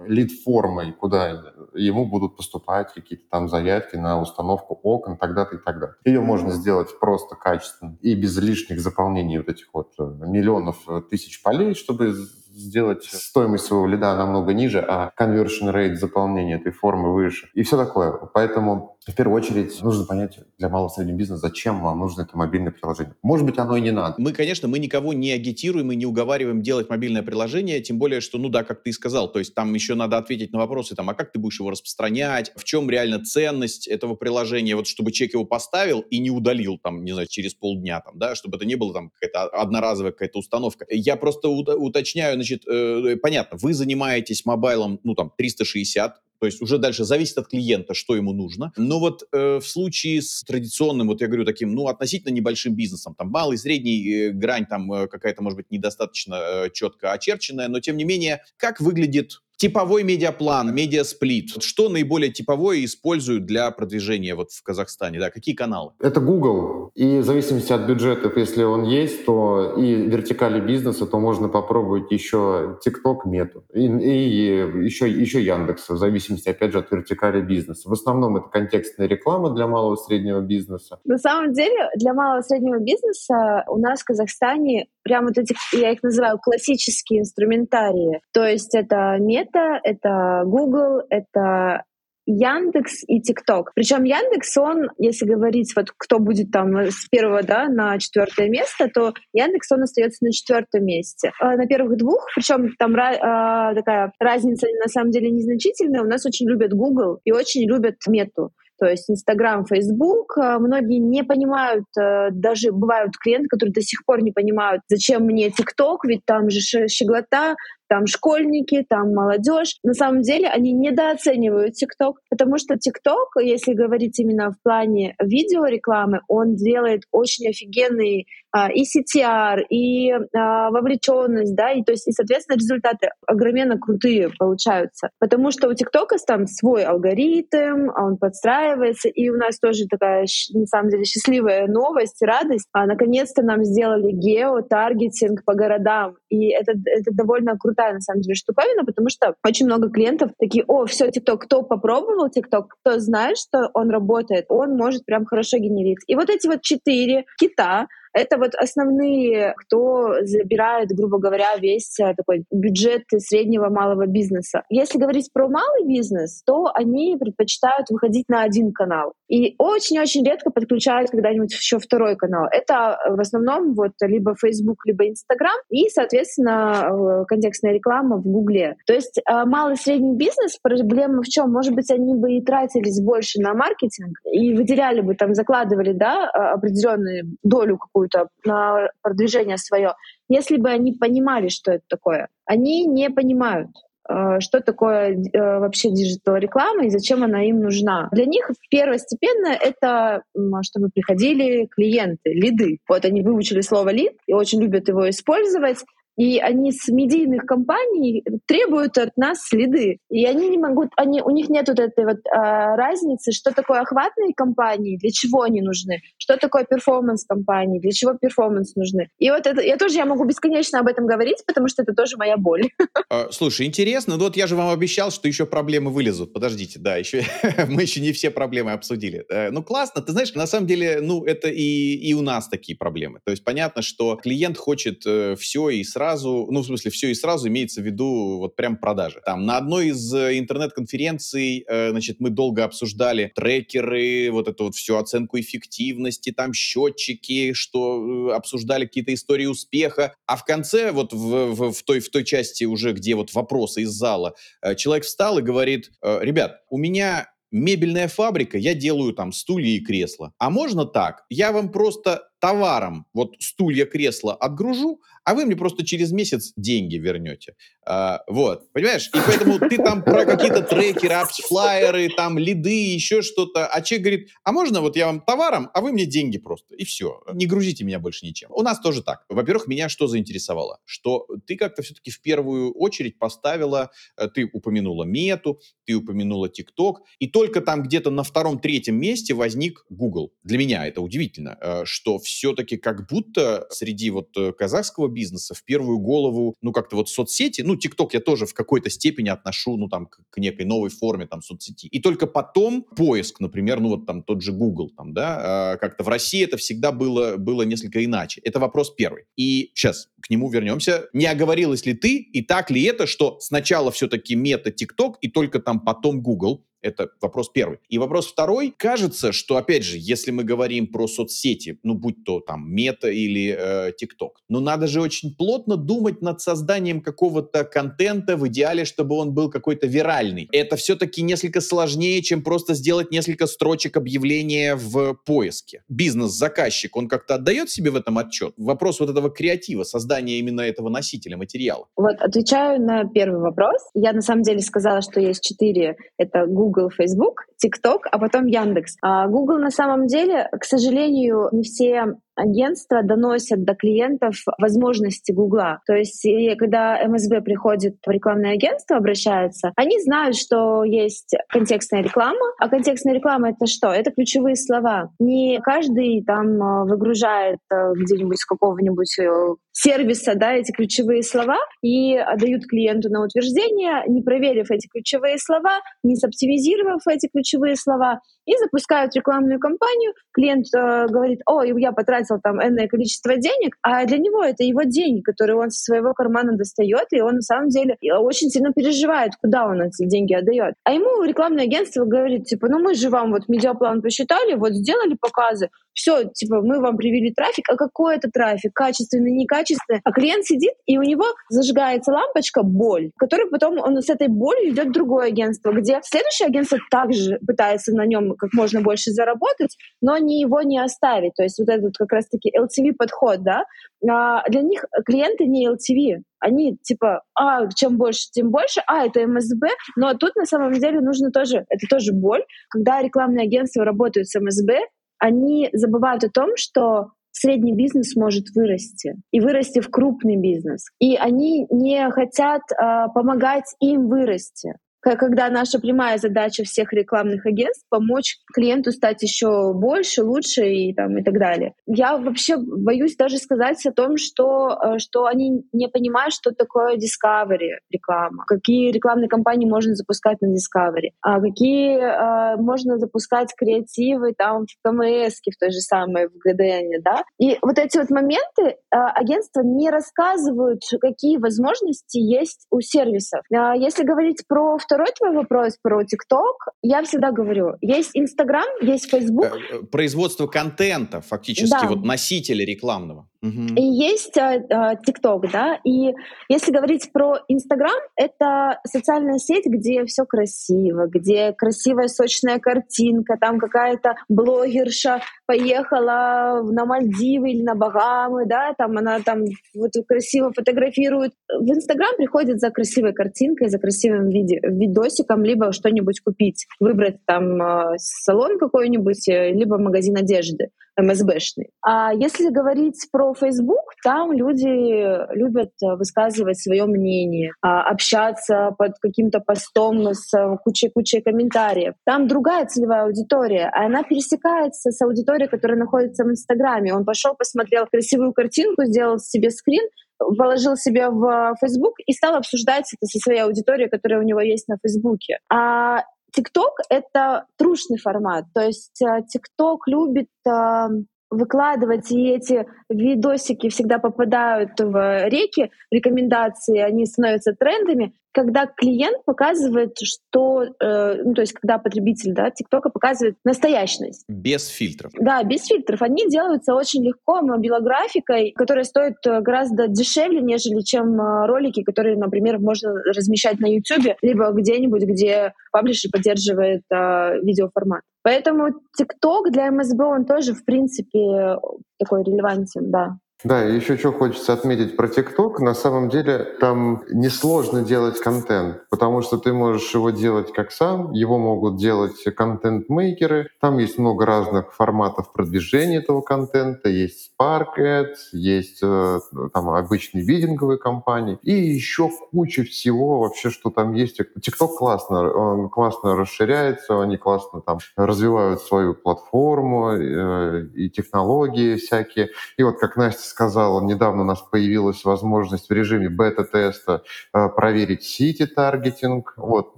лид-формой, куда ему будут поступать какие-то там заявки на установку окон тогда-то и тогда. Ее можно сделать просто качественно и без лишних заполнений вот этих вот э, миллионов э, тысяч полей, чтобы сделать стоимость своего лида намного ниже, а conversion rate заполнения этой формы выше. И все такое. Поэтому в первую очередь нужно понять для малого и среднего бизнеса, зачем вам нужно это мобильное приложение. Может быть, оно и не надо. Мы, конечно, мы никого не агитируем и не уговариваем делать мобильное приложение, тем более, что, ну да, как ты сказал, то есть там еще надо ответить на вопросы, там, а как ты будешь его распространять, в чем реально ценность этого приложения, вот чтобы человек его поставил и не удалил, там, не знаю, через полдня, там, да, чтобы это не было там какая-то одноразовая какая-то установка. Я просто уточняю, значит, э, понятно, вы занимаетесь мобайлом, ну, там, 360, то есть уже дальше зависит от клиента, что ему нужно. Но вот э, в случае с традиционным, вот я говорю, таким, ну, относительно небольшим бизнесом, там малый, средний, э, грань там э, какая-то, может быть, недостаточно э, четко очерченная, но тем не менее, как выглядит Типовой медиаплан, медиасплит. Что наиболее типовое используют для продвижения вот в Казахстане? Да, какие каналы? Это Google. И в зависимости от бюджетов, если он есть, то и вертикали бизнеса, то можно попробовать еще TikTok, Мету. И, и еще, еще Яндекс, в зависимости, опять же, от вертикали бизнеса. В основном это контекстная реклама для малого и среднего бизнеса. На самом деле, для малого и среднего бизнеса у нас в Казахстане прям вот эти, я их называю классические инструментарии. То есть это Мета, это Google, это Яндекс и ТикТок. Причем Яндекс, он, если говорить, вот кто будет там с первого да, на четвертое место, то Яндекс, он остается на четвертом месте. А на первых двух, причем там а, такая разница на самом деле незначительная, у нас очень любят Google и очень любят Мету то есть Инстаграм, Фейсбук. Многие не понимают, э, даже бывают клиенты, которые до сих пор не понимают, зачем мне ТикТок, ведь там же щеглота, там школьники, там молодежь. На самом деле они недооценивают ТикТок, потому что ТикТок, если говорить именно в плане видеорекламы, он делает очень офигенный а, и CTR, и а, вовлеченность, да, и то есть, и, соответственно, результаты огроменно крутые получаются. Потому что у ТикТока там свой алгоритм, он подстраивается, и у нас тоже такая, на самом деле, счастливая новость, радость. А, наконец-то нам сделали гео-таргетинг по городам, и это, это довольно круто крутая, на самом деле, штуковина, потому что очень много клиентов такие, о, все, ТикТок, кто попробовал ТикТок, кто знает, что он работает, он может прям хорошо генерить. И вот эти вот четыре кита, это вот основные, кто забирает, грубо говоря, весь э, такой бюджет среднего малого бизнеса. Если говорить про малый бизнес, то они предпочитают выходить на один канал. И очень-очень редко подключают когда-нибудь еще второй канал. Это э, в основном вот либо Facebook, либо Instagram и, соответственно, э, контекстная реклама в Гугле. То есть малый средний бизнес, проблема в чем? Может быть, они бы и тратились больше на маркетинг и выделяли бы, там, закладывали, да, определенную долю какую какую-то на продвижение свое, если бы они понимали, что это такое. Они не понимают э, что такое э, вообще digital-реклама и зачем она им нужна. Для них первостепенно это, чтобы приходили клиенты, лиды. Вот они выучили слово лид и очень любят его использовать. И они с медийных кампаний требуют от нас лиды. И они не могут, они, у них нет вот этой вот а, разницы, что такое охватные кампании, для чего они нужны, что такое performance-кампании, для чего performance нужны. И вот это, я тоже я могу бесконечно об этом говорить, потому что это тоже моя боль. А, слушай, интересно, ну вот я же вам обещал, что еще проблемы вылезут. Подождите, да, еще мы еще не все проблемы обсудили. Э, ну классно, ты знаешь, на самом деле, ну это и, и у нас такие проблемы. То есть понятно, что клиент хочет э, все и сразу, сразу, ну, в смысле, все и сразу имеется в виду вот прям продажи. Там на одной из э, интернет-конференций, э, значит, мы долго обсуждали трекеры, вот эту вот всю оценку эффективности, там счетчики, что обсуждали какие-то истории успеха, а в конце вот в, в, в, той, в той части уже, где вот вопросы из зала, человек встал и говорит, ребят, у меня мебельная фабрика, я делаю там стулья и кресла. А можно так? Я вам просто товаром вот стулья, кресла отгружу, а вы мне просто через месяц деньги вернете. А, вот, понимаешь? И поэтому ты там про какие-то трекеры, апсфлайеры, там лиды, еще что-то. А человек говорит, а можно вот я вам товаром, а вы мне деньги просто. И все. Не грузите меня больше ничем. У нас тоже так. Во-первых, меня что заинтересовало? Что ты как-то все-таки в первую очередь поставила, э, ты упомянула Мету, ты упомянула ТикТок, и только там где-то на втором-третьем месте возник Google. Для меня это удивительно, э, что все-таки как будто среди вот э, казахского бизнеса в первую голову, ну, как-то вот соцсети, ну, ТикТок я тоже в какой-то степени отношу, ну, там, к, некой новой форме, там, соцсети. И только потом поиск, например, ну, вот там тот же Google, там, да, э, как-то в России это всегда было, было несколько иначе. Это вопрос первый. И сейчас к нему вернемся. Не оговорилась ли ты, и так ли это, что сначала все-таки мета ТикТок, и только там потом Google, это вопрос первый. И вопрос второй. Кажется, что, опять же, если мы говорим про соцсети, ну, будь то там Мета или э, ТикТок, ну, надо же очень плотно думать над созданием какого-то контента, в идеале, чтобы он был какой-то виральный. Это все-таки несколько сложнее, чем просто сделать несколько строчек объявления в поиске. Бизнес-заказчик, он как-то отдает себе в этом отчет? Вопрос вот этого креатива, создания именно этого носителя материала. Вот, отвечаю на первый вопрос. Я на самом деле сказала, что есть четыре. Это Google, Google, Facebook, TikTok, а потом Яндекс. А Google на самом деле, к сожалению, не все агентства доносят до клиентов возможности Гугла. То есть, когда МСБ приходит в рекламное агентство, обращается, они знают, что есть контекстная реклама, а контекстная реклама — это что? Это ключевые слова. Не каждый там э, выгружает э, где-нибудь с какого-нибудь э, сервиса да, эти ключевые слова и дают клиенту на утверждение, не проверив эти ключевые слова, не соптимизировав эти ключевые слова, и запускают рекламную кампанию. Клиент э, говорит, о, я потратил там энное количество денег, а для него это его деньги, которые он со своего кармана достает, и он на самом деле очень сильно переживает, куда он эти деньги отдает. А ему рекламное агентство говорит, типа, ну мы же вам вот медиаплан посчитали, вот сделали показы, все, типа, мы вам привели трафик, а какой это трафик, качественный, некачественный. А клиент сидит, и у него зажигается лампочка боль, которую потом он с этой болью идет в другое агентство, где следующее агентство также пытается на нем как можно больше заработать, но не его не оставить. То есть вот этот как раз-таки LTV подход, да, а для них клиенты не LTV, они типа, а, чем больше, тем больше, а, это МСБ, но тут на самом деле нужно тоже, это тоже боль, когда рекламные агентства работают с МСБ, они забывают о том, что средний бизнес может вырасти и вырасти в крупный бизнес. И они не хотят э, помогать им вырасти когда наша прямая задача всех рекламных агентств помочь клиенту стать еще больше, лучше и, там, и так далее. Я вообще боюсь даже сказать о том, что, э, что они не понимают, что такое Discovery реклама, какие рекламные кампании можно запускать на Discovery, а какие э, можно запускать креативы там в КМС, в той же самой, в ГДН, да. И вот эти вот моменты э, агентства не рассказывают, какие возможности есть у сервисов. Э, если говорить про второй твой вопрос про ТикТок, я всегда говорю, есть Инстаграм, есть Фейсбук. Э, э, производство контента, фактически, да. вот носители рекламного. Угу. И есть э, ТикТок, э, да, и если говорить про Инстаграм, это социальная сеть, где все красиво, где красивая сочная картинка, там какая-то блогерша поехала на Мальдивы или на Багамы, да, там она там вот красиво фотографирует. В Инстаграм приходит за красивой картинкой, за красивым виде, видосиком, либо что-нибудь купить, выбрать там э, салон какой-нибудь, либо магазин одежды. МСБшный. А если говорить про Facebook, там люди любят э, высказывать свое мнение, а, общаться под каким-то постом с кучей-кучей комментариев. Там другая целевая аудитория, а она пересекается с аудиторией, которая находится в Инстаграме. Он пошел, посмотрел красивую картинку, сделал себе скрин, положил себе в Facebook и стал обсуждать это со своей аудиторией, которая у него есть на Фейсбуке. А ТикТок — это трушный формат, то есть э, ТикТок любит э, выкладывать, и эти видосики всегда попадают в реки, рекомендации, они становятся трендами, когда клиент показывает, что, э, ну, то есть когда потребитель, да, ТикТока показывает настоящность. Без фильтров. Да, без фильтров. Они делаются очень легко, мобилографикой, которая стоит э, гораздо дешевле, нежели чем э, ролики, которые, например, можно размещать на YouTube, либо где-нибудь, где паблишер поддерживает э, видеоформат. Поэтому ТикТок для МСБ, он тоже, в принципе, такой релевантен, да. Да, и еще что хочется отметить про ТикТок. На самом деле там несложно делать контент, потому что ты можешь его делать как сам, его могут делать контент-мейкеры. Там есть много разных форматов продвижения этого контента. Есть Spark Ads, есть э, там обычные бидинговые компании и еще куча всего вообще, что там есть. ТикТок классно, он классно расширяется, они классно там развивают свою платформу э, и технологии всякие. И вот как Настя сказал, недавно у нас появилась возможность в режиме бета-теста э, проверить сити-таргетинг. Вот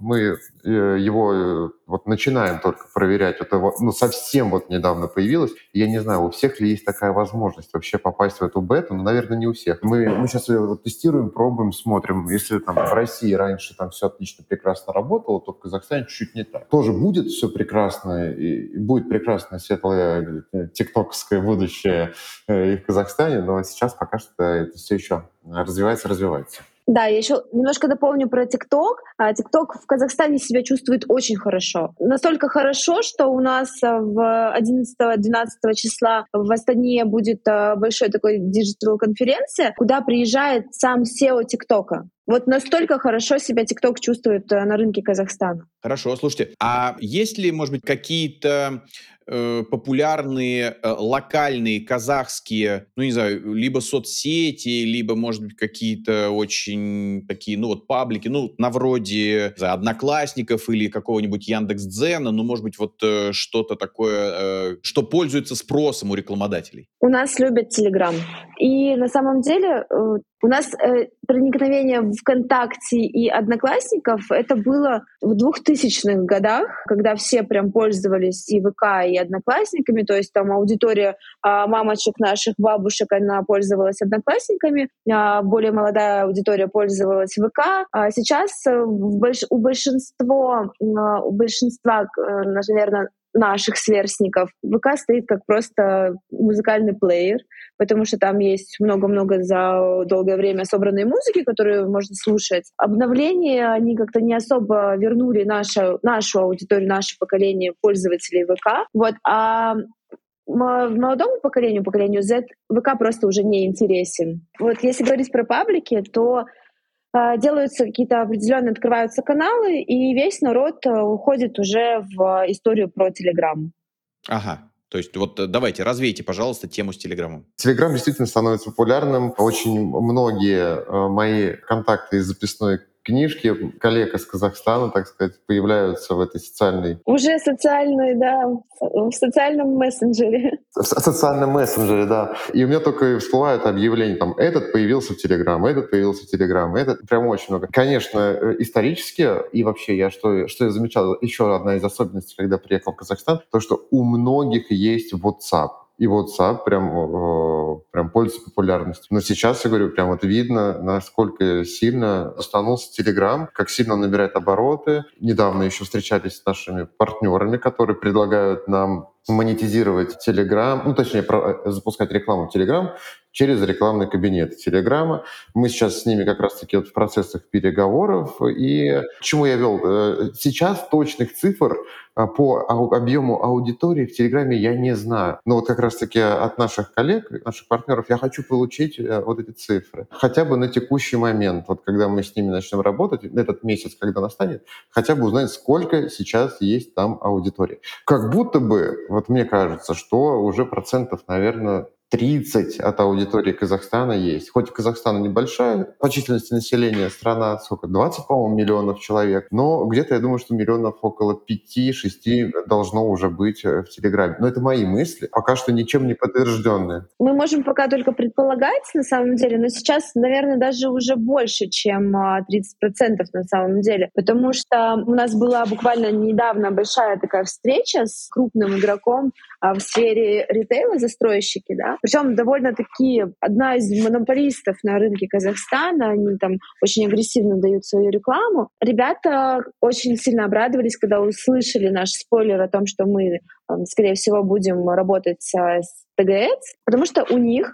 мы э, его э, вот начинаем только проверять. Это ну, совсем вот недавно появилось. Я не знаю, у всех ли есть такая возможность вообще попасть в эту бету. Ну, наверное, не у всех. Мы, мы сейчас вот тестируем, пробуем, смотрим. Если там в России раньше там все отлично, прекрасно работало, то в Казахстане чуть-чуть не так. Тоже будет все прекрасно, и будет прекрасное светлое тиктоковское будущее и в Казахстане, но сейчас пока что это все еще развивается, развивается. Да, я еще немножко дополню про ТикТок. А, ТикТок в Казахстане себя чувствует очень хорошо. Настолько хорошо, что у нас а, в 11-12 числа в Астане будет а, большой такой digital-конференция, куда приезжает сам CEO ТикТока. Вот настолько хорошо себя ТикТок чувствует на рынке Казахстана. Хорошо, слушайте, а есть ли, может быть, какие-то э, популярные э, локальные казахские, ну не знаю, либо соцсети, либо, может быть, какие-то очень такие, ну вот паблики, ну на вроде знаю, Одноклассников или какого-нибудь Яндекс Дзена, ну может быть вот э, что-то такое, что пользуется спросом у рекламодателей. У нас любят Телеграм. И на самом деле у нас э, проникновение ВКонтакте и Одноклассников это было в 2000-х годах, когда все прям пользовались и ВК, и Одноклассниками, то есть там аудитория э, мамочек наших, бабушек, она пользовалась Одноклассниками, а более молодая аудитория пользовалась ВК. А сейчас э, больш, у большинства, э, у большинства, э, наверное, наших сверстников. ВК стоит как просто музыкальный плеер, потому что там есть много-много за долгое время собранной музыки, которую можно слушать. Обновления, они как-то не особо вернули нашу, нашу аудиторию, наше поколение пользователей ВК. Вот, а молодому поколению, поколению Z, ВК просто уже не интересен. Вот если говорить про паблики, то делаются какие-то определенные, открываются каналы, и весь народ э, уходит уже в историю про Телеграм. Ага, то есть вот э, давайте, развейте, пожалуйста, тему с Телеграмом. Телеграм действительно становится популярным. Очень многие э, мои контакты из записной книжки коллег из Казахстана, так сказать, появляются в этой социальной... Уже социальной, да, в социальном мессенджере. В социальном мессенджере, да. И у меня только всплывают объявления, там, этот появился в Телеграм, этот появился в Телеграм, этот прям очень много. Конечно, э, исторически, и вообще я что, что я замечал, еще одна из особенностей, когда приехал в Казахстан, то, что у многих есть WhatsApp и WhatsApp прям, прям пользуется популярностью. Но сейчас, я говорю, прям вот видно, насколько сильно остановился Telegram, как сильно он набирает обороты. Недавно еще встречались с нашими партнерами, которые предлагают нам монетизировать Telegram, ну, точнее, про, запускать рекламу Telegram через рекламный кабинет Телеграма. Мы сейчас с ними как раз-таки вот в процессах переговоров. И к чему я вел? Э, сейчас точных цифр а, по объему аудитории в Телеграме я не знаю. Но вот как раз-таки от наших коллег, наших партнеров я хочу получить э, вот эти цифры. Хотя бы на текущий момент, вот когда мы с ними начнем работать, этот месяц, когда настанет, хотя бы узнать, сколько сейчас есть там аудитории. Как будто бы, вот мне кажется, что уже процентов, наверное, 30 от аудитории Казахстана есть. Хоть Казахстан небольшая, по численности населения страна, сколько, 20, по-моему, миллионов человек, но где-то я думаю, что миллионов около 5-6 должно уже быть э, в Телеграме. Но это мои мысли, пока что ничем не подтвержденные. Мы можем пока только предполагать, на самом деле, но сейчас, наверное, даже уже больше, чем 30% а, на самом деле, потому что у нас была буквально недавно большая такая встреча с крупным игроком а, в сфере ритейла, застройщики, да, причем довольно-таки одна из монополистов на рынке Казахстана, они там очень агрессивно дают свою рекламу. Ребята очень сильно обрадовались, когда услышали наш спойлер о том, что мы, скорее всего, будем работать с TG Ads, потому что у них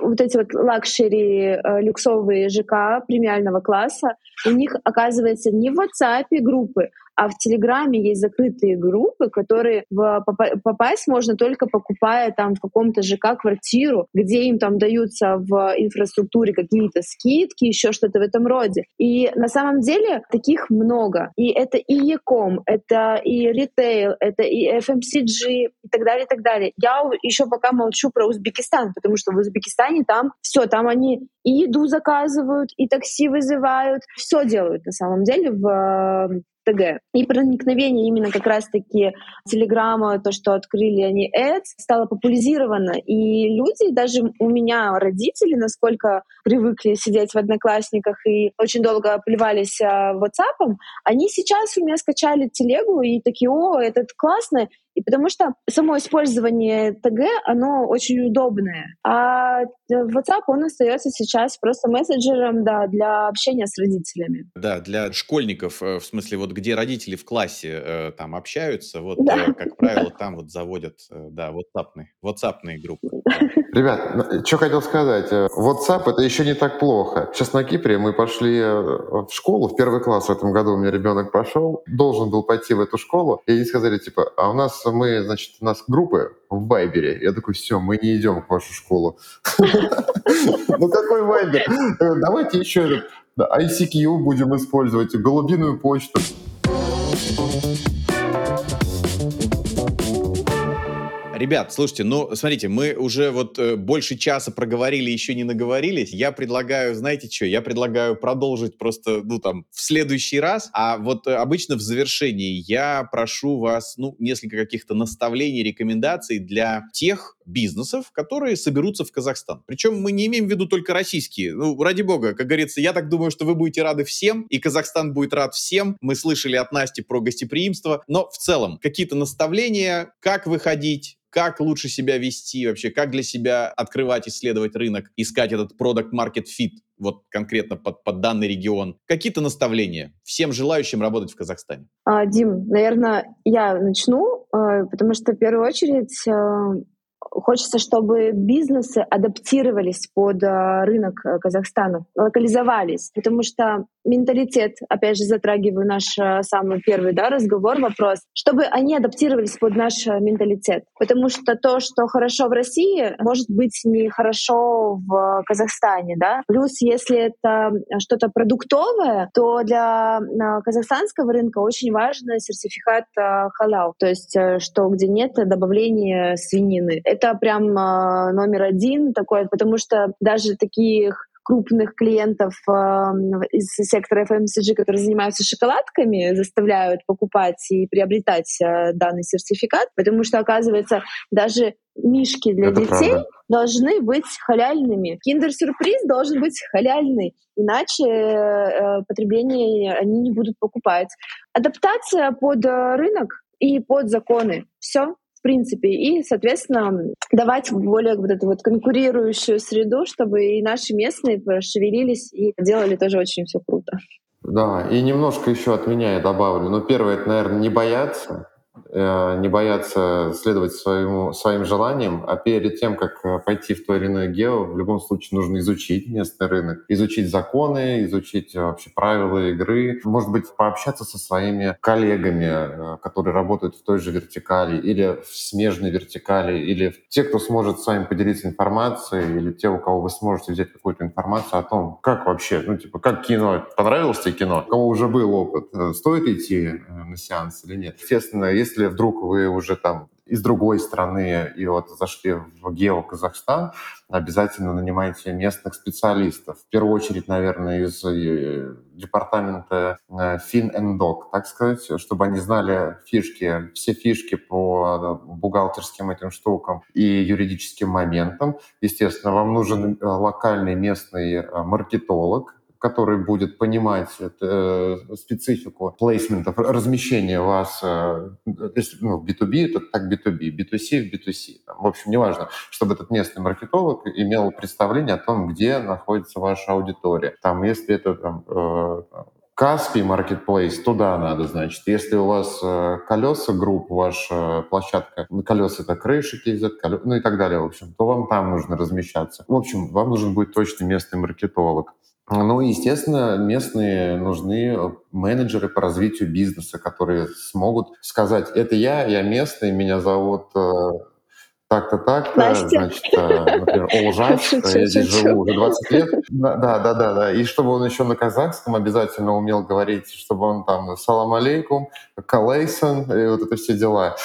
вот эти вот luxury, э, люксовые ЖК премиального класса, у них, оказывается, не в WhatsApp группы, а в Телеграме есть закрытые группы, которые в, попасть можно только покупая там в каком-то ЖК квартиру, где им там даются в инфраструктуре какие-то скидки, еще что-то в этом роде. И на самом деле таких много. И это и e-com, это и ритейл, это и FMCG и так далее, и так далее. Я еще пока молчу про Узбекистан, потому что в Узбекистане там все, там они и еду заказывают, и такси вызывают, все делают на самом деле в ТГ. И проникновение именно как раз-таки Телеграма, то, что открыли они Ads, стало популяризировано. И люди, даже у меня родители, насколько привыкли сидеть в Одноклассниках и очень долго плевались а, WhatsApp, они сейчас у меня скачали телегу и такие, о, это классно, и потому что само использование ТГ, оно очень удобное. А WhatsApp, он остается сейчас просто мессенджером да, для общения с родителями. Да, для школьников, э, в смысле, вот где родители в классе э, там общаются, вот, да. э, как правило, там вот заводят, э, да, WhatsApp, WhatsApp группы. Ребят, что хотел сказать. Э, WhatsApp — это еще не так плохо. Сейчас на Кипре мы пошли э, в школу, в первый класс в этом году у меня ребенок пошел, должен был пойти в эту школу, и они сказали, типа, а у нас мы, значит, у нас группы в Вайбере. Я такой, все, мы не идем в вашу школу. Ну какой Вайбер? Э, давайте еще ICQ будем использовать, голубиную почту. Ребят, слушайте, ну, смотрите, мы уже вот э, больше часа проговорили, еще не наговорились. Я предлагаю, знаете что, я предлагаю продолжить просто, ну, там, в следующий раз. А вот э, обычно в завершении я прошу вас, ну, несколько каких-то наставлений, рекомендаций для тех бизнесов, которые соберутся в Казахстан. Причем мы не имеем в виду только российские. Ну, ради бога, как говорится, я так думаю, что вы будете рады всем, и Казахстан будет рад всем. Мы слышали от Насти про гостеприимство, но в целом какие-то наставления, как выходить, как лучше себя вести вообще, как для себя открывать, исследовать рынок, искать этот product market fit, вот конкретно под, под данный регион. Какие-то наставления всем желающим работать в Казахстане? А, Дим, наверное, я начну, а, потому что в первую очередь а, хочется, чтобы бизнесы адаптировались под а, рынок э, Казахстана, локализовались, потому что менталитет, опять же, затрагиваю наш э, самый первый да, разговор, вопрос, чтобы они адаптировались под наш э, менталитет. Потому что то, что хорошо в России, может быть не хорошо в Казахстане. Да? Плюс, если это что-то продуктовое, то для казахстанского рынка очень важен сертификат халал, то есть что где нет добавления свинины. Это прям номер один такой, потому что даже таких крупных клиентов э, из сектора FMCG, которые занимаются шоколадками, заставляют покупать и приобретать э, данный сертификат, потому что, оказывается, даже мишки для Это детей правда. должны быть халяльными. Киндер-сюрприз должен быть халяльный, иначе э, потребление они не будут покупать. Адаптация под э, рынок и под законы. Все принципе, и, соответственно, давать более вот эту вот конкурирующую среду, чтобы и наши местные пошевелились и делали тоже очень все круто. Да, и немножко еще от меня я добавлю. Ну, первое, это, наверное, не бояться, не бояться следовать своему, своим желаниям, а перед тем, как э, пойти в то или иное гео, в любом случае нужно изучить местный рынок, изучить законы, изучить э, вообще правила игры, может быть, пообщаться со своими коллегами, которые работают в той же вертикали или в смежной вертикали, или те, кто сможет с вами поделиться информацией, или те, у кого вы сможете взять какую-то информацию о том, как вообще, ну, типа, как кино, понравилось тебе кино, у кого уже был опыт, стоит идти на сеанс или нет. Естественно, если вдруг вы уже там из другой страны и вот зашли в Гео Казахстан, обязательно нанимайте местных специалистов. В первую очередь, наверное, из э, департамента FinDoc, э, так сказать, чтобы они знали фишки, все фишки по э, бухгалтерским этим штукам и юридическим моментам. Естественно, вам нужен локальный местный маркетолог, который будет понимать э, специфику плейсментов, размещения вас, э, если ну, B2B, то так B2B, B2C в B2C. Там, в общем, неважно, чтобы этот местный маркетолог имел представление о том, где находится ваша аудитория. Там, если это там, э, Каспий Marketplace, туда надо, значит. Если у вас э, колеса групп, ваша площадка, колеса это крыши KZ, колеса, ну и так далее, в общем, то вам там нужно размещаться. В общем, вам нужен будет точно местный маркетолог. Ну, естественно, местные нужны менеджеры по развитию бизнеса, которые смогут сказать, это я, я местный, меня зовут э, так-то, так-то, значит, э, например, Олжас, я здесь живу уже 20 лет. Да, да, да, да. И чтобы он еще на казахском обязательно умел говорить, чтобы он там салам алейкум, калейсон, и вот это все дела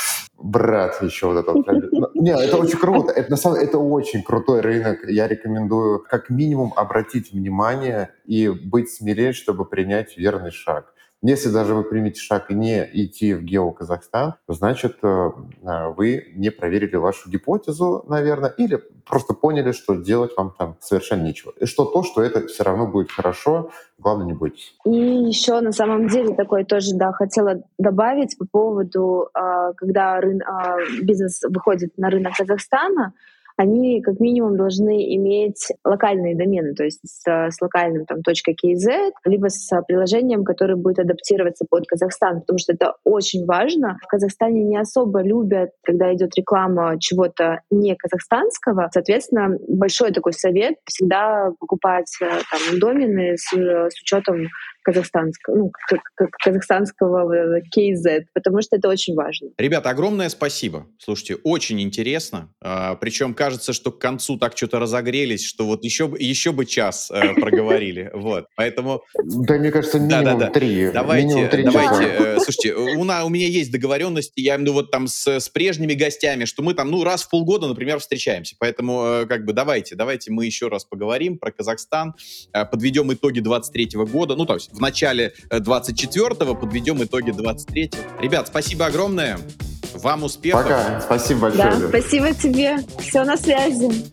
брат еще вот это. Не, это очень круто. Это, на самом деле, это очень крутой рынок. Я рекомендую как минимум обратить внимание и быть смелее, чтобы принять верный шаг. Если даже вы примете шаг и не идти в Гео Казахстан, значит, э, э, вы не проверили вашу гипотезу, наверное, или просто поняли, что делать вам там совершенно нечего. И что то, что это все равно будет хорошо, главное, не бойтесь. И еще на самом деле такое тоже, да, хотела добавить по поводу, а, когда а, бизнес выходит на рынок Казахстана, они как минимум должны иметь локальные домены, то есть с, с локальным там .kz, либо с приложением, которое будет адаптироваться под Казахстан, потому что это очень важно. В Казахстане не особо любят, когда идет реклама чего-то не казахстанского. Соответственно, большой такой совет всегда покупать э, там домены с, с учетом казахстанского, ну, казахстанского KZ, потому что это очень важно. Ребята, огромное спасибо. Слушайте, очень интересно. А, причем кажется, что к концу так что-то разогрелись, что вот еще, еще бы час э, проговорили. Вот, поэтому... Да, мне кажется, минимум три. Давайте, давайте. Э, слушайте, у, у меня есть договоренности, я имею в виду вот там с, с прежними гостями, что мы там, ну, раз в полгода, например, встречаемся. Поэтому, э, как бы, давайте, давайте мы еще раз поговорим про Казахстан, подведем итоги 23 года. Ну, то есть в начале 24-го, э, подведем итоги 23-го. Ребят, спасибо огромное. Вам успехов. Пока. Спасибо большое. Да, спасибо тебе. Все на связи.